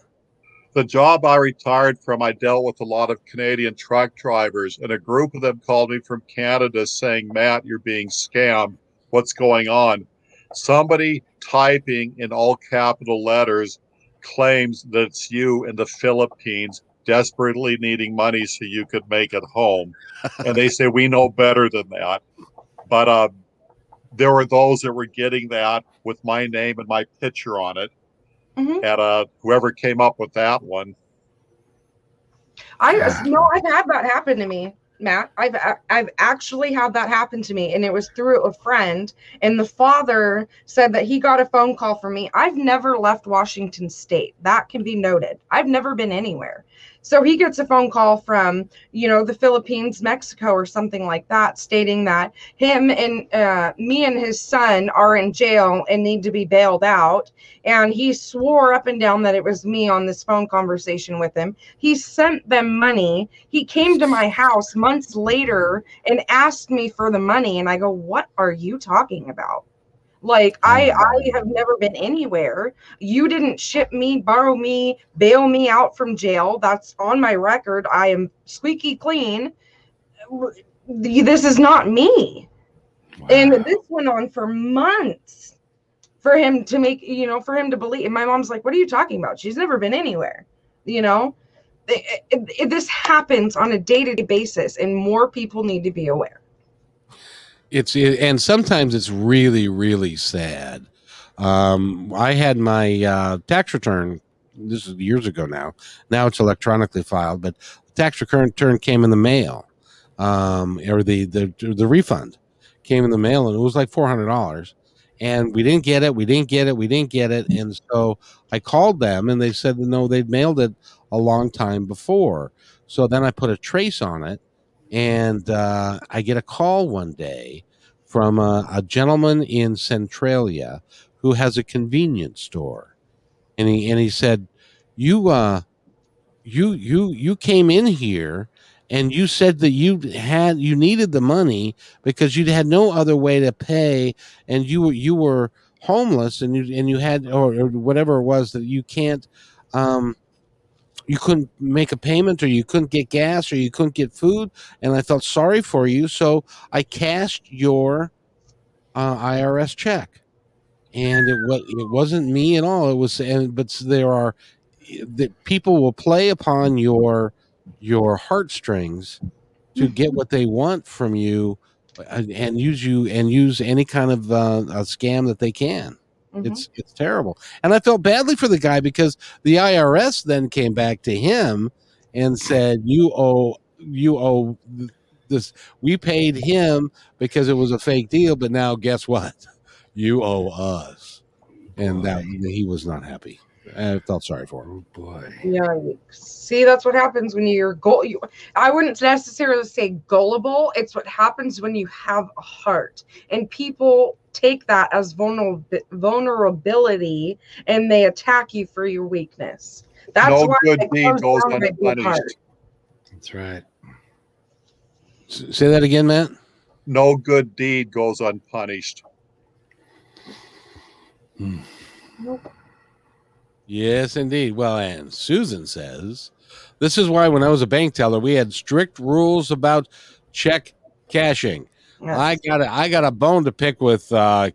The job I retired from, I dealt with a lot of Canadian truck drivers, and a group of them called me from Canada saying, Matt, you're being scammed. What's going on? Somebody typing in all capital letters claims that it's you in the Philippines desperately needing money so you could make it home. and they say, We know better than that. But uh, there were those that were getting that with my name and my picture on it Mhm. and uh, whoever came up with that one. I Yeah. no, I've had that happen to me, Matt. I've I've actually had that happen to me, and it was through a friend. And the father said that he got a phone call from me. I've never left Washington State. That can be noted. I've never been anywhere. So he gets a phone call from you know the Philippines, Mexico, or something like that, stating that him and uh, me and his son are in jail and need to be bailed out. And he swore up and down that it was me on this phone conversation with him. He sent them money. He came to my house months later and asked me for the money. And I go, What are you talking about? Like I, mm. I have never been anywhere. You didn't ship me, borrow me, bail me out from jail. That's on my record. I am squeaky clean. This is not me. And this went on for months for him to make, you know, for him to believe. And my mom's like, What are you talking about? She's never been anywhere, you know? It- it- it- this happens on a day to day basis, and more people need to be aware. It's and sometimes it's really really sad. Um i had my uh tax return this is years ago now. Now it's electronically filed but the tax return came in the mail. Um or the the the refund came in the mail and it was like $400 and we didn't get it we didn't get it we didn't get it. And so i called them and they said no they'd mailed it a long time before. So then i put a trace on it and uh, I get a call one day from a, a gentleman in Centralia who has a convenience store, and he and he said, "You uh, you you you came in here." And you said that you had you needed the money because you had no other way to pay, and you were you were homeless, and you and you had or, or whatever it was that you can't um, you couldn't make a payment or you couldn't get gas or you couldn't get food and i felt sorry for you so i cashed your uh, irs check. And it was it wasn't me at all it was and but there are that people will play upon your your heartstrings to get what they want from you and use you and use any kind of uh, a scam that they can Mhm. it's it's terrible. And I felt badly for the guy because the IRS then came back to him and said, "You owe you owe this. We paid him because it was a fake deal, but now guess what? <laughs> You owe us." And that he was not happy. I felt sorry for him. Oh boy. Yikes. See, that's what happens when you're go. You, I wouldn't necessarily say gullible. It's what happens when you have a heart, and people take that as vulner- vulnerability, and they attack you for your weakness. That's no why good deed goes down to my big heart. unpunished. That's right. S- Say that again, Matt. No good deed goes unpunished. Hmm. Nope. Yes, indeed. Well, and Susan says this is why when I was a bank teller, we had strict rules about check cashing. I got a, I got a bone to pick with. Uh,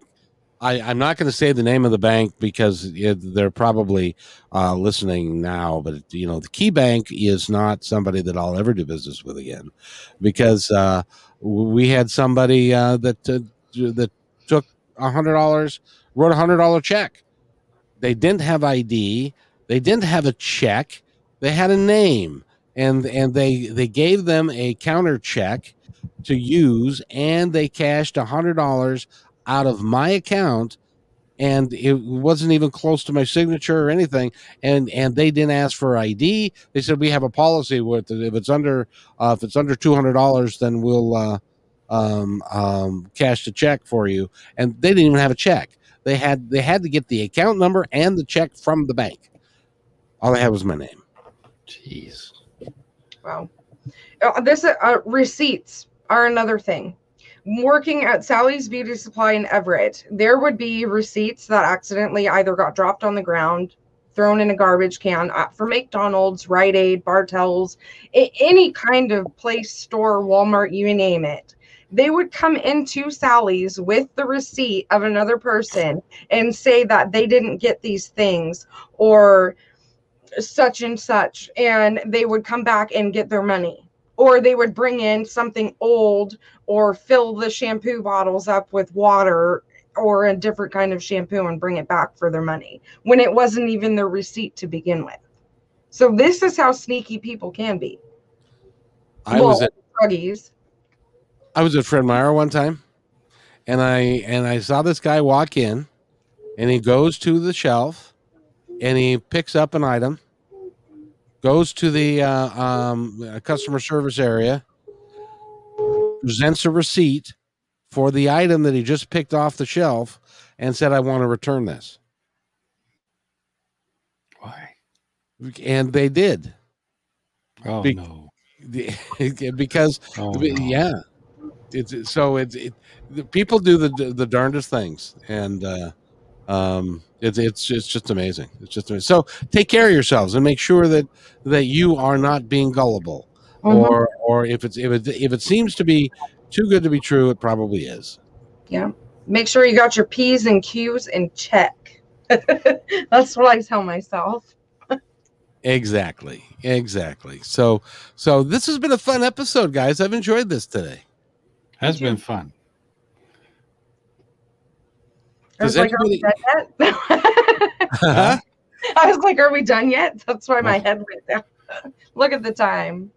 I, I'm not going to say the name of the bank because it, they're probably uh, listening now. But you know, the KeyBank is not somebody that I'll ever do business with again, because uh, we had somebody uh, that uh, that took a hundred dollars wrote a hundred dollar check. They didn't have ID. They didn't have a check. They had a name, and and they they gave them a counter check to use, and they cashed a hundred dollars out of my account and it wasn't even close to my signature or anything and and they didn't ask for id they said we have a policy with it. if it's under uh, if it's under $200 then we'll uh, um, um, cash the check for you and they didn't even have a check they had they had to get the account number and the check from the bank all they had was my name Jeez. Wow. Uh, this uh, receipts are another thing. Working at Sally's Beauty Supply in Everett, there would be receipts that accidentally either got dropped on the ground, thrown in a garbage can uh, for McDonald's, Rite Aid, Bartell's, a- any kind of place, store, Walmart, you name it. They would come into Sally's with the receipt of another person and say that they didn't get these things or such and such and they would come back and get their money or they would bring in something old or fill the shampoo bottles up with water or a different kind of shampoo and bring it back for their money when it wasn't even their receipt to begin with. So this is how sneaky people can be. I was at druggies. I was at Fred Meyer one time, and I and I saw this guy walk in, and he goes to the shelf, and he picks up an item, goes to the uh, um, uh, customer service area, presents a receipt for the item that he just picked off the shelf, and said, "I want to return this," Why? and they did Oh Be- no. <laughs> because Oh, no. yeah it's so it's it, the people do the the darndest things and uh um it's it's it's just amazing. It's just amazing. so take care of yourselves and make sure that that you are not being gullible Mhm. or or if it's if it if it seems to be too good to be true it probably is. Yeah, make sure you got your p's and q's in check. <laughs> That's what i tell myself. Exactly. Exactly. So so this has been a fun episode guys. I've enjoyed this today. Has been fun. I was Does like, are we done yet? Huh? <laughs> I was like, are we done yet? That's why my head went down. <laughs> Look at the time.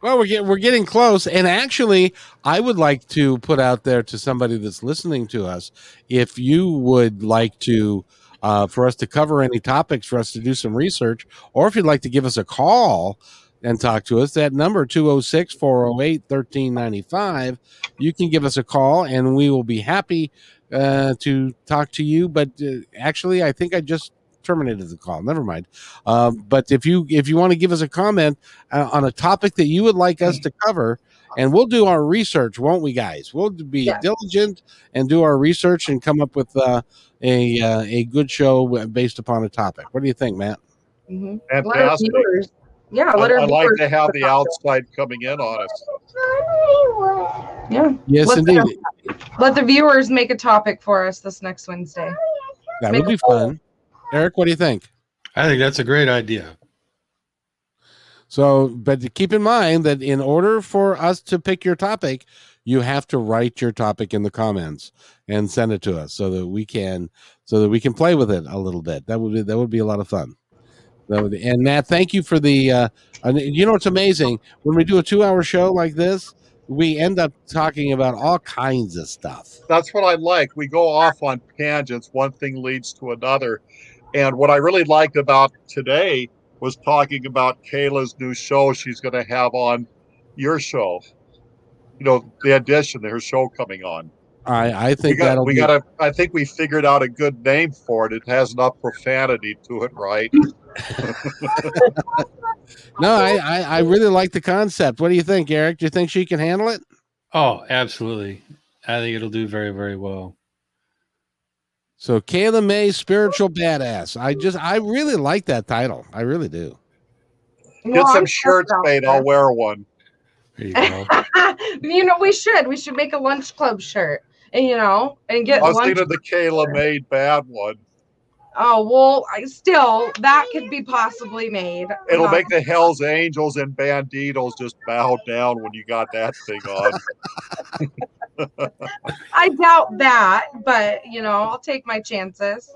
Well, we're getting we're getting close, and actually, I would like to put out there to somebody that's listening to us, if you would like to, uh, for us to cover any topics, for us to do some research, or if you'd like to give us a call and talk to us, that number 206 408 1395, you can give us a call, and we will be happy uh, to talk to you. But uh, actually, I think I just terminated the call. Never mind. Um, but if you if you want to give us a comment uh, on a topic that you would like us to cover, and we'll do our research, won't we, guys? We'll be Yes. diligent and do our research and come up with uh, a uh, a good show based upon a topic. What do you think, Matt? Mhm. Let our Fantastic. viewers, yeah, I, let our I like to have the talk. outside coming in on us. Yeah, Yes, Let's indeed. let the viewers make a topic for us this next Wednesday. That make would be fun. Eric, what do you think? I think that's a great idea. So, but keep in mind that in order for us to pick your topic, you have to write your topic in the comments and send it to us so that we can so that we can play with it a little bit. That would be that would be a lot of fun. And Matt, thank you for the. Uh, you know, it's amazing when we do a two-hour show like this, we end up talking about all kinds of stuff. That's what I like. We go off on tangents. One thing leads to another. And what I really liked about today was talking about Kayla's new show she's going to have on your show. You know, the addition, her show coming on. I I We think got, that'll we be. got I think we figured out a good name for it. It has enough profanity to it, right? <laughs> no, I, I I really like the concept. What do you think, Eric? Do you think she can handle it? Oh, absolutely. I think it'll do very, very well. So Kayla May, spiritual badass. I just I really like that title. I really do. Get Well, some I'm shirts made. there. I'll wear one. There you go. <laughs> you know, we should. We should make a lunch club shirt, and you know, and get I was lunch. thinking of the Kayla made bad one. Oh well, I still that could be possibly made. It'll Uh, make the Hells Angels and Bandidos just bow down when you got that thing on. <laughs> I doubt that, but you know, I'll take my chances.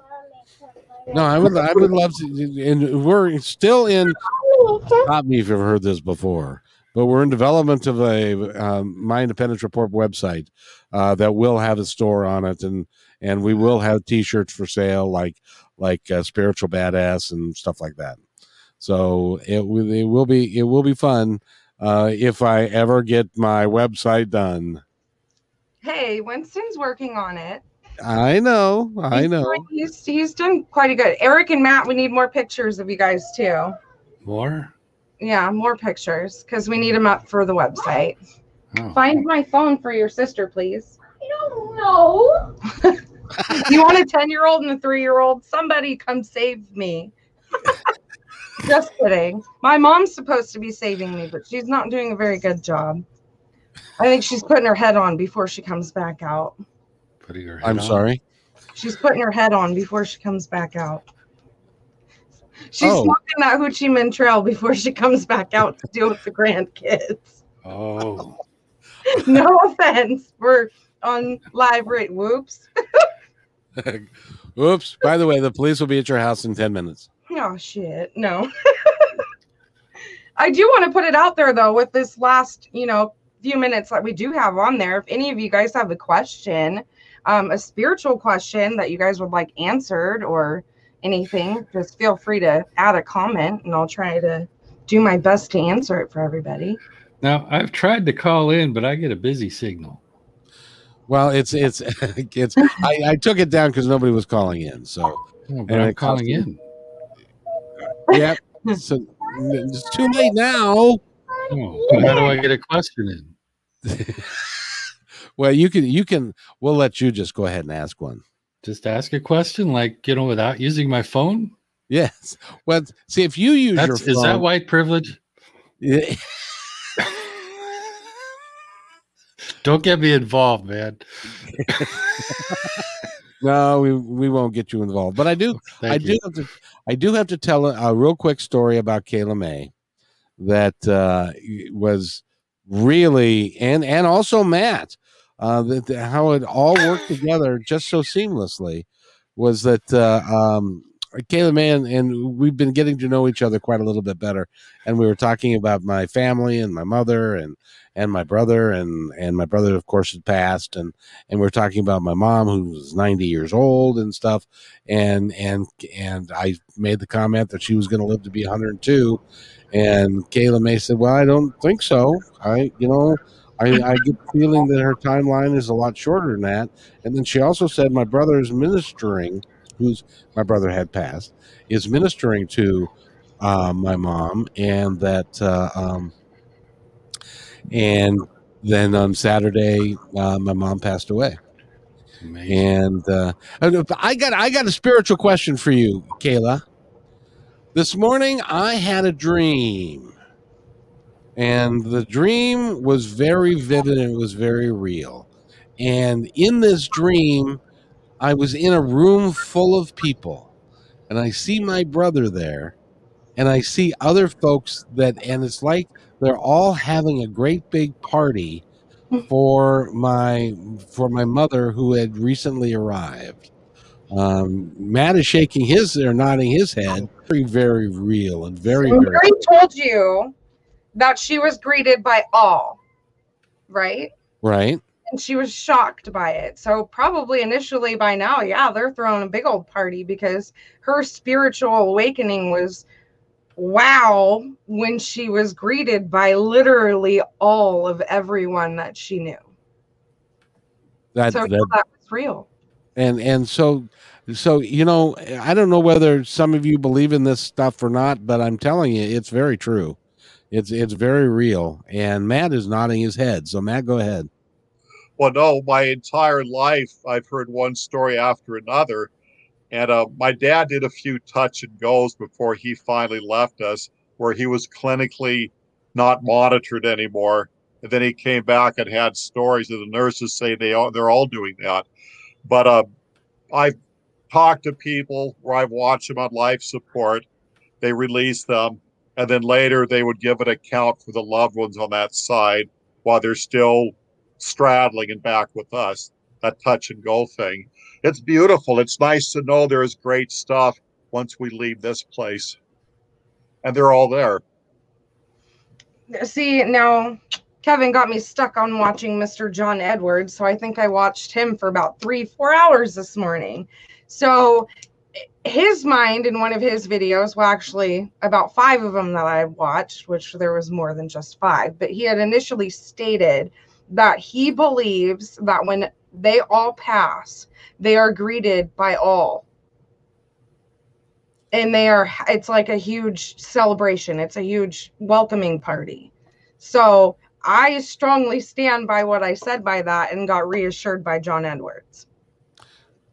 No, I would. I would love to. And we're still in. Stop me if you've heard this before, but we're in development of a um, My Independence Report website uh, that will have a store on it, and and we will have T-shirts for sale, like like uh, spiritual badass and stuff like that. So it will it will be it will be fun uh, if I ever get my website done. Hey, Winston's working on it. I know, I He's know. doing- He's he's done quite a good. Eric and Matt, we need more pictures of you guys too. More? Yeah, more pictures because we need them up for the website. Oh. Find my phone for your sister, please. I don't know. <laughs> You want a 10 year old and a three year old? Somebody come save me. <laughs> Just kidding. My mom's supposed to be saving me, but she's not doing a very good job. I think she's putting her head on before she comes back out. Putting her head? I'm on. sorry. She's putting her head on before she comes back out. She's Oh. smoking that Hoochie Mantrell before she comes back out to deal with the grandkids. Oh, <laughs> No offense. We're on live rate. Whoops. <laughs> Oops. By the way, the police will be at your house in 10 minutes. Oh shit, no. <laughs> I do want to put it out there though with this last, you know, few minutes that we do have on there. If any of you guys have a question, um, a spiritual question that you guys would like answered or anything, just feel free to add a comment and I'll try to do my best to answer it for everybody. now I've tried to call in, but I get a busy signal. Well, it's, it's, <laughs> it's, I, I took it down because nobody was calling in. So, Oh, And I'm calling in. Yep. So it's too late now. Oh, how do I get a question in? <laughs> Well, you can, you can, we'll let you just go ahead and ask one. Just ask a question, like you know, without using my phone. Yes. Well, see, if you use your That's, phone, is that white privilege? Yeah. <laughs> Don't get me involved, man. <laughs> no, we, we won't get you involved, but I do, Thank I you. do have to I do have to tell a, a real quick story about Kayla May that uh, was really and and also Matt uh, that, that how it all worked together just so seamlessly was that uh, um, Kayla May and, and we've been getting to know each other quite a little bit better and we were talking about my family and my mother and and my brother and and my brother of course had passed and and we are talking about my mom who was 90 years old and stuff and and and I made the comment that she was going to live to be 102, and Kayla May said, "Well, I don't think so. I, you know, I, I get the feeling that her timeline is a lot shorter than that." And then she also said, "My brother is ministering, who's my brother had passed, is ministering to uh, my mom, and that, uh, um, and then on Saturday, uh, my mom passed away." Amazing. And uh, I got I got a spiritual question for you, Kayla. This morning I had a dream, and the dream was very vivid and it was very real. And in this dream, I was in a room full of people, and I see my brother there, and I see other folks that, and it's like they're all having a great big party for my for my mother who had recently arrived. Um, Matt is shaking his or nodding his head. Very, very real and very, And very Mary told you that she was greeted by all, right? right. And she was shocked by it. So probably initially by now, yeah, they're throwing a big old party because her spiritual awakening was wow when she was greeted by literally all of everyone that she knew. That, so that that was real. and and so so you know i don't know whether some of you believe in this stuff or not but i'm telling you it's very true it's it's very real and matt is nodding his head so matt go ahead Well, no, my entire life I've heard one story after another. And uh, my dad did a few touch and goes before he finally left us, where he was clinically not monitored anymore. And then he came back and had stories, and the nurses say they all, they're all doing that. But uh, I've talked to people where I've watched them on life support. They release them, and then later they would give an account for the loved ones on that side while they're still straddling and back with us. That touch and go thing. It's beautiful. It's nice to know there's great stuff once we leave this place. And they're all there. See, now Kevin got me stuck on watching Mr. John Edwards. So I think I watched him for about three, four hours this morning. So his mind in one of his videos, well, actually, about five of them that I watched, which there was more than just five, but he had initially stated that he believes that when they all pass, they are greeted by all. And they are, it's like a huge celebration, it's a huge welcoming party. So I strongly stand by what I said by that and got reassured by John Edwards.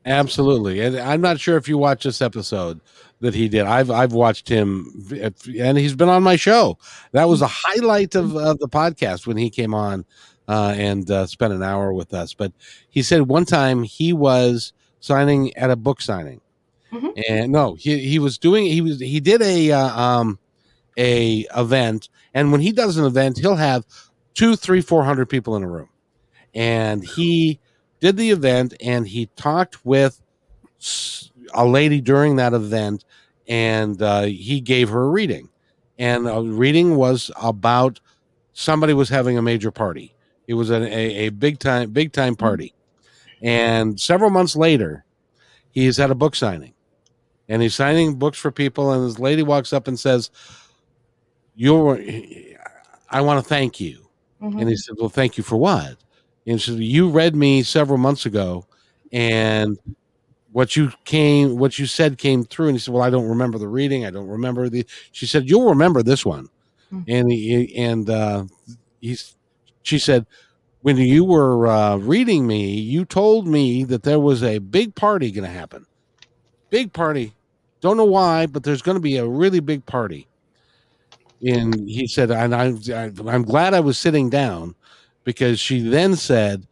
Absolutely, and I'm not sure if you watch this episode that he did. I've I've watched him, and he's been on my show. That was a highlight of, of the podcast when he came on uh, and uh, spent an hour with us. But he said one time he was signing at a book signing, mm-hmm. and no, he he was doing he was he did a uh, um a event, and when he does an event, he'll have two, three, four hundred people in a room, and he did the event and he talked with a lady during that event and uh, he gave her a reading. And a reading was about somebody was having a major party it was a, a, a big time big time mm-hmm. party and several months later he's at a book signing and he's signing books for people and this lady walks up and says you're i want to thank you mm-hmm. and he said well thank you for what and she said, "You read me several months ago, and what you came, what you said came through." And he said, "Well, I don't remember the reading. I don't remember the." She said, "You'll remember this one." Mm-hmm. And he and uh, he's. She said, "When you were uh, reading me, you told me that there was a big party going to happen. Big party. Don't know why, but there's going to be a really big party." And he said, "And I, I I'm glad I was sitting down." because she then said,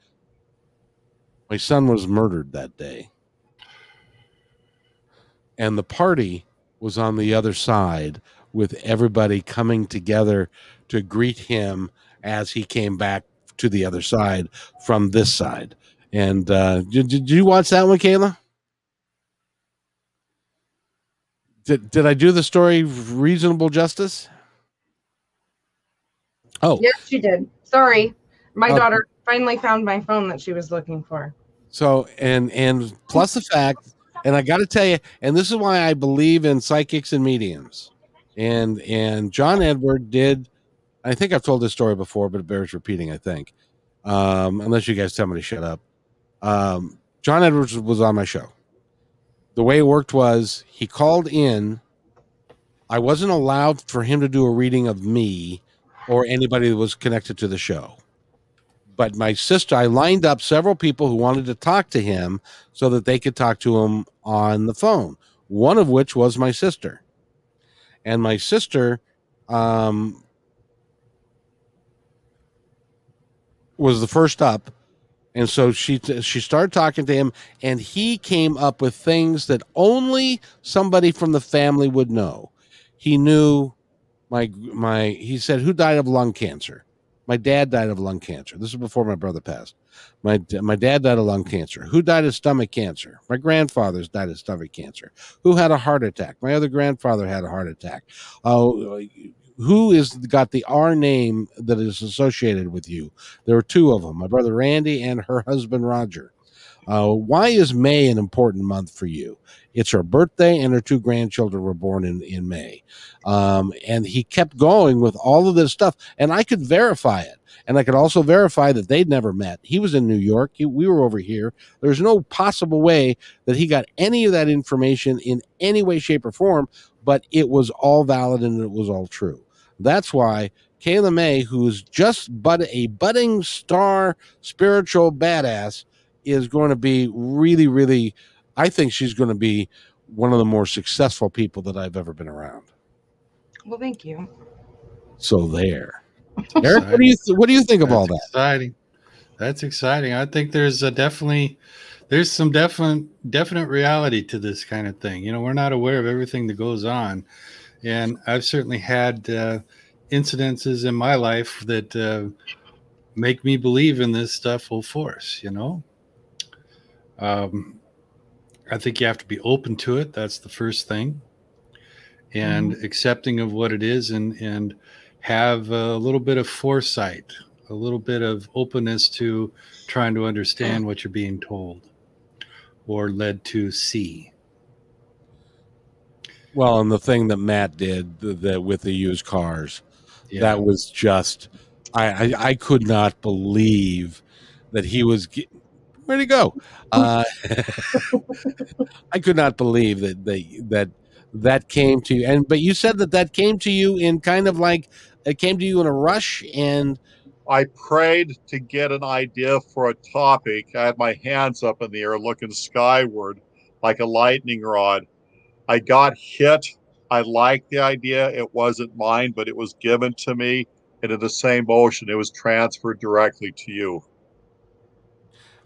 My son was murdered that day. And the party was on the other side with everybody coming together to greet him as he came back to the other side from this side. And uh, did, did you watch that one, Kayla? Did, did I do the story reasonable justice? Oh, yes, you did. Sorry. My uh, daughter finally found my phone that she was looking for. So and and plus the fact, and I got to tell you, and this is why I believe in psychics and mediums. And and John Edward did. I think I've told this story before, but it bears repeating. I think, um, unless you guys tell me to shut up. Um, John Edwards was on my show. The way it worked was he called in. I wasn't allowed for him to do a reading of me or anybody that was connected to the show but my sister, I lined up several people who wanted to talk to him so that they could talk to him on the phone. One of which was my sister, and my sister um, was the first up, and so she she started talking to him, and he came up with things that only somebody from the family would know. He knew my my. He said, "Who died of lung cancer?" My dad died of lung cancer. This is before my brother passed. My my dad died of lung cancer. Who died of stomach cancer? My grandfather's died of stomach cancer. Who had a heart attack? My other grandfather had a heart attack. Uh, who is got the R name that is associated with you? There are two of them. My brother Randy and her husband Roger. Uh, why is May an important month for you? It's her birthday, and her two grandchildren were born in, in May. Um, and he kept going with all of this stuff, and I could verify it. And I could also verify that they'd never met. He was in New York. He, we were over here. There's no possible way that he got any of that information in any way, shape, or form, but it was all valid and it was all true. That's why Kayla May, who's just but a budding star spiritual badass, is going to be really, really, I think she's going to be one of the more successful people that I've ever been around. Well, thank you. So there. Eric, what do you th- what do you think That's of all that? Exciting. That's exciting. I think there's a definitely there's some definite definite reality to this kind of thing. You know, we're not aware of everything that goes on, and I've certainly had uh, incidences in my life that uh, make me believe in this stuff full force, you know? Um, I think you have to be open to it. That's the first thing. And accepting of what it is and, and have a little bit of foresight, a little bit of openness to trying to understand what you're being told or led to see. Well, and the thing that Matt did the, the, with the used cars, Yeah. that was just, I, I, I could not believe that he was, ge- where'd he go? Uh, <laughs> I could not believe that, that, that, that came to you. And, but you said that that came to you in kind of like, it came to you in a rush and, I prayed to get an idea for a topic. I had my hands up in the air looking skyward like a lightning rod. I got hit. I liked the idea. It wasn't mine, but it was given to me. And in the same motion, it was transferred directly to you.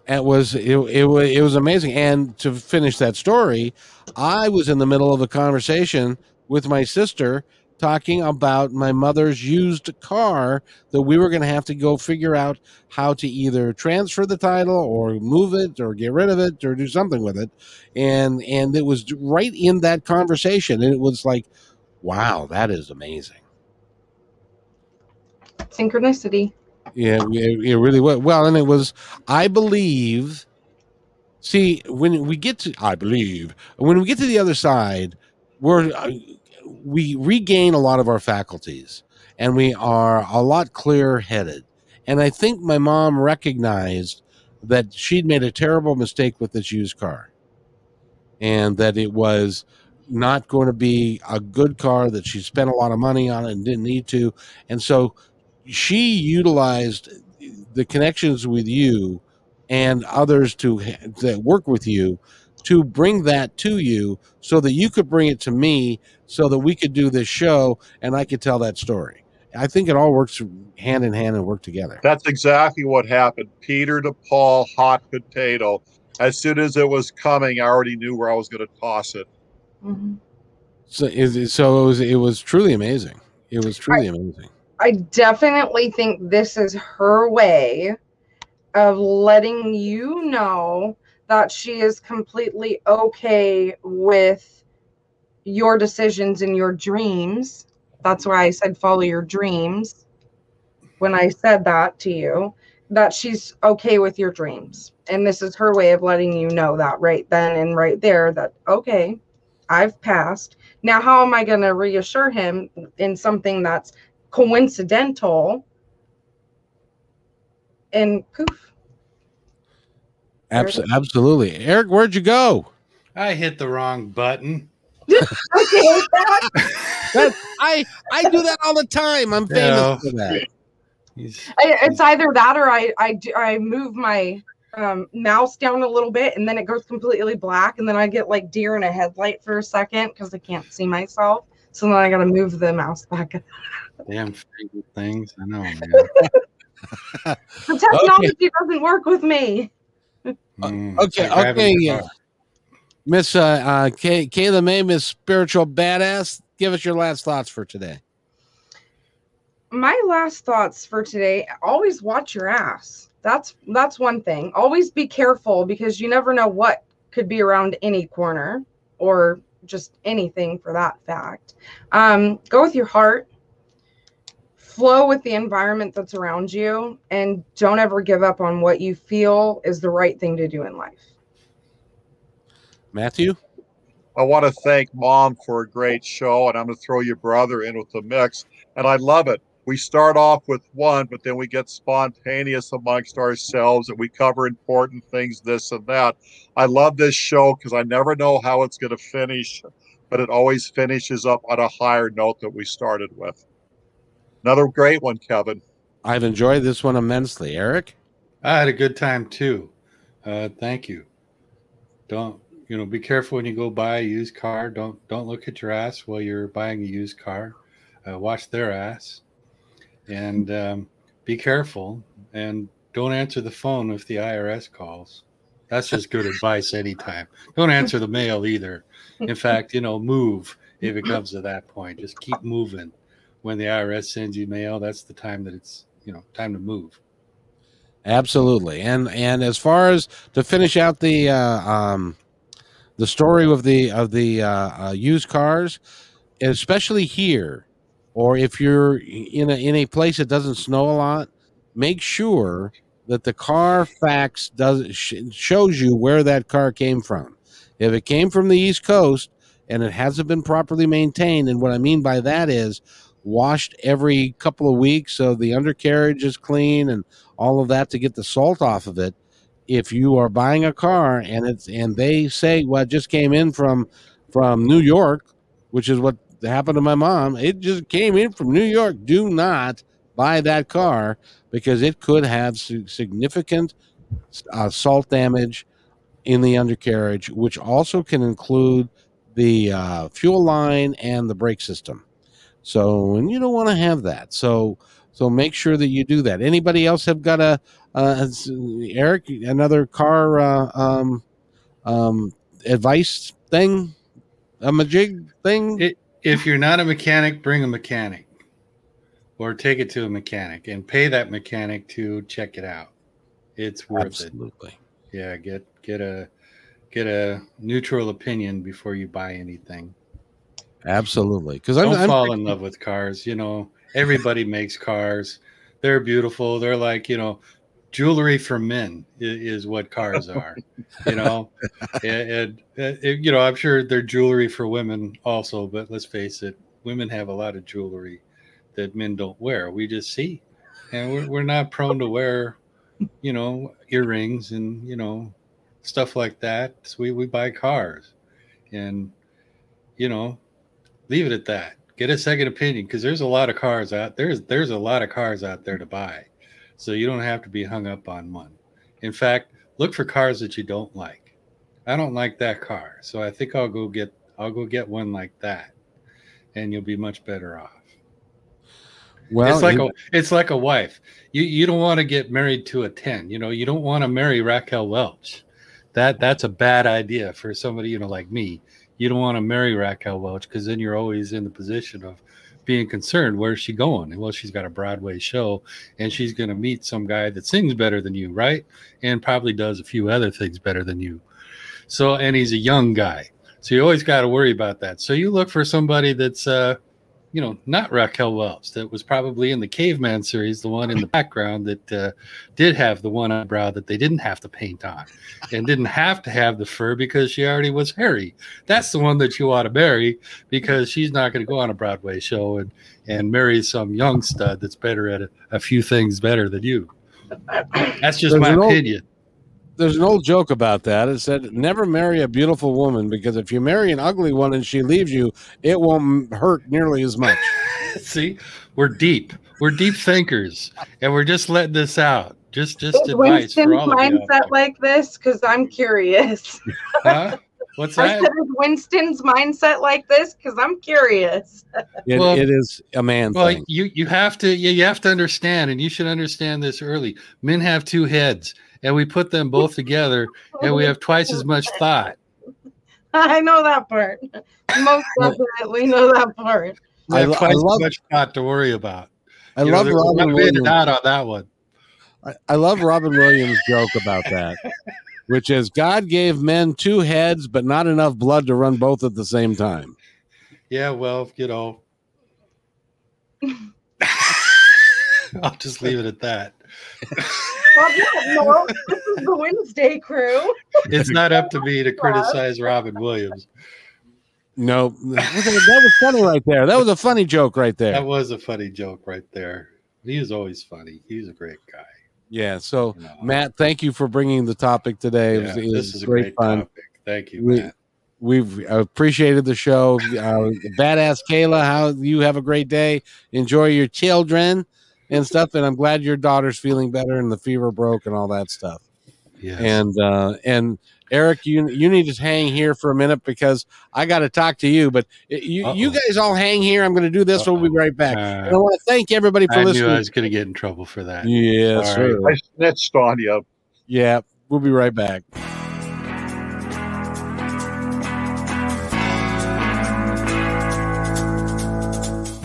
it was it, it was it was amazing and to finish that story i was in the middle of a conversation with my sister talking about my mother's used car that we were going to have to go figure out how to either transfer the title or move it or get rid of it or do something with it and and it was right in that conversation and it was like wow that is amazing Synchronicity. Yeah, it, it really was. Well, and it was, I believe. See, when we get to, I believe, when we get to the other side, we're uh, we regain a lot of our faculties, and we are a lot clearer headed. And I think my mom recognized that she'd made a terrible mistake with this used car, and that it was not going to be a good car. That she spent a lot of money on and didn't need to, and so she utilized the connections with you and others to that work with you to bring that to you so that you could bring it to me so that we could do this show and I could tell that story. I think it all works hand in hand and work together. That's exactly what happened. Peter to Paul, hot potato. As soon as it was coming, I already knew where I was going to toss it. Mhm. So, so it was it was truly amazing. It was truly amazing. I definitely think this is her way of letting you know that she is completely okay with your decisions and your dreams. That's why I said follow your dreams when I said that to you, that she's okay with your dreams. And this is her way of letting you know that right then and right there that, okay, I've passed. Now, how am I going to reassure him in something that's coincidental and poof Abs- absolutely. Eric, where'd you go? I hit the wrong button. okay <laughs> that- That, I I do that all the time. I'm famous Yeah. for that. I- it's either that or i i do i move my um, mouse down a little bit and then it goes completely black and then i get like deer in a headlight for a second because i can't see myself so then i gotta move the mouse back damn freaking things. I know, <laughs> man. the technology doesn't work with me Mm, okay, like okay, yeah. Miss uh, uh, Kay, Kayla May, Miss Spiritual Badass, give us your last thoughts for today. my last thoughts for today always watch your ass. That's that's one thing. Always be careful because you never know what could be around any corner or just anything for that fact. Um, go with your heart flow with the environment that's around you and don't ever give up on what you feel is the right thing to do in life Matthew? I want to thank mom for a great show, and I'm going to throw your brother in with the mix. And I love it. We start off with one, but then we get spontaneous amongst ourselves and we cover important things, this and that. I love this show because I never know how it's going to finish, but it always finishes up on a higher note that we started with. Another great one, Kevin. I've enjoyed this one immensely. Eric? I had a good time too. Uh, thank you. Don't you know? Be careful when you go buy a used car. Don't don't look at your ass while you're buying a used car. Uh, watch their ass, and um, be careful. And don't answer the phone if the IRS calls. That's just good advice anytime. Don't answer the mail either. In fact, you know, move if it comes to that point. Just keep moving. When the IRS sends you mail, that's the time that it's you know time to move. Absolutely, and and as far as to finish out the uh, um, the story of the of the uh, uh, used cars, especially here, or if you're in a in a place that doesn't snow a lot, make sure that the Carfax does sh- shows you where that car came from. If it came from the East Coast and it hasn't been properly maintained, and what I mean by that is washed every couple of weeks so the undercarriage is clean and all of that to get the salt off of it. If you are buying a car and it's and they say well it just came in from from new york which is what happened to my mom it just came in from new york. Do not buy that car because it could have significant uh, salt damage in the undercarriage which also can include the uh, fuel line and the brake system so, and you don't want to have that. So, so make sure that you do that. Anybody else have got a, uh, Eric, another car uh, um, um, advice thing, a majig thing? It, if you're not a mechanic, bring a mechanic or take it to a mechanic and pay that mechanic to check it out. It's worth Absolutely. it. Absolutely. Yeah, get get a get a neutral opinion before you buy anything. Absolutely. Because Don't I'm, I'm fall in love with cars. You know, everybody makes cars. They're beautiful. They're like, you know, jewelry for men is, is what cars <laughs> are. you know, and, and, and, you know, I'm sure they're jewelry for women also. But let's face it, women have a lot of jewelry that men don't wear. We just see, and we're we're not prone to wear, you know, earrings and you know, stuff like that. So we we buy cars, and you know, leave it at that. Get a second opinion because there's a lot of cars out there's there's a lot of cars out there to buy, so you don't have to be hung up on one. In fact, look for cars that you don't like. I don't like that car, so I think I'll go get I'll go get one like that, and you'll be much better off. well, it's like you- a it's like a wife. You you don't want to get married to a ten. You know you don't want to marry Raquel Welch. That that's a bad idea for somebody you know like me. You don't want to marry Raquel Welch because then you're always in the position of being concerned. Where's she going? Well, she's got a Broadway show, and she's going to meet some guy that sings better than you, right? And probably does a few other things better than you. So, and he's a young guy, so you always got to worry about that. So you look for somebody that's uh, you know, not Raquel Welch, that was probably in the Caveman series, the one in the <laughs> background that uh, did have the one eyebrow that they didn't have to paint on and didn't have to have the fur because she already was hairy. That's the one that you ought to marry because she's not going to go on a Broadway show and, and marry some young stud that's better at a, a few things better than you. That's just There's my an old- opinion. There's an old joke about that. It said, "Never marry a beautiful woman because if you marry an ugly one and she leaves you, it won't hurt nearly as much." <laughs> See, we're deep. We're deep thinkers, and we're just letting this out. Just, just Is advice Winston's for all of you. out mindset like this? Because I'm curious. <laughs> Huh? What's I that? said, is Winston's mindset like this? Because I'm curious. <laughs> It, Well- it is a man Well, thing. you you have to you, you have to understand, and you should understand this early. Men have two heads, and we put them both together, and we have twice as much thought. <laughs> I know that part. Most <laughs> definitely know that part. We I have lo- I twice love- as much thought to worry about. I You love there's Robin one way to Williams. not on that one. I, I love Robin Williams' joke about that, which is God gave men two heads, but not enough blood to run both at the same time. Yeah, well, you know, <laughs> I'll just leave it at that. Well, yeah, no, this is the Wednesday crew. It's not up to me to <laughs> criticize Robin Williams. No, <laughs> that was, funny right there. That was a funny joke right there. That was a funny joke right there. He is always funny. He's a great guy. Yeah. So, you know. Matt, thank you for bringing the topic today. It was, it this is a great, great fun. topic. Thank you, We- Matt. We've appreciated the show. Uh, badass Kayla, how you have a great day. Enjoy your children and stuff. And I'm glad your daughter's feeling better and the fever broke and all that stuff. Yes. And uh, and Eric, you you need to hang here for a minute because I got to talk to you. But you you Uh-oh. guys all hang here. I'm going to do this. We'll be right back. And I Uh, want to thank everybody for I knew listening. I was going to get in trouble for that. yeah, Sorry. sure. I snitched on you. Yeah, we'll be right back.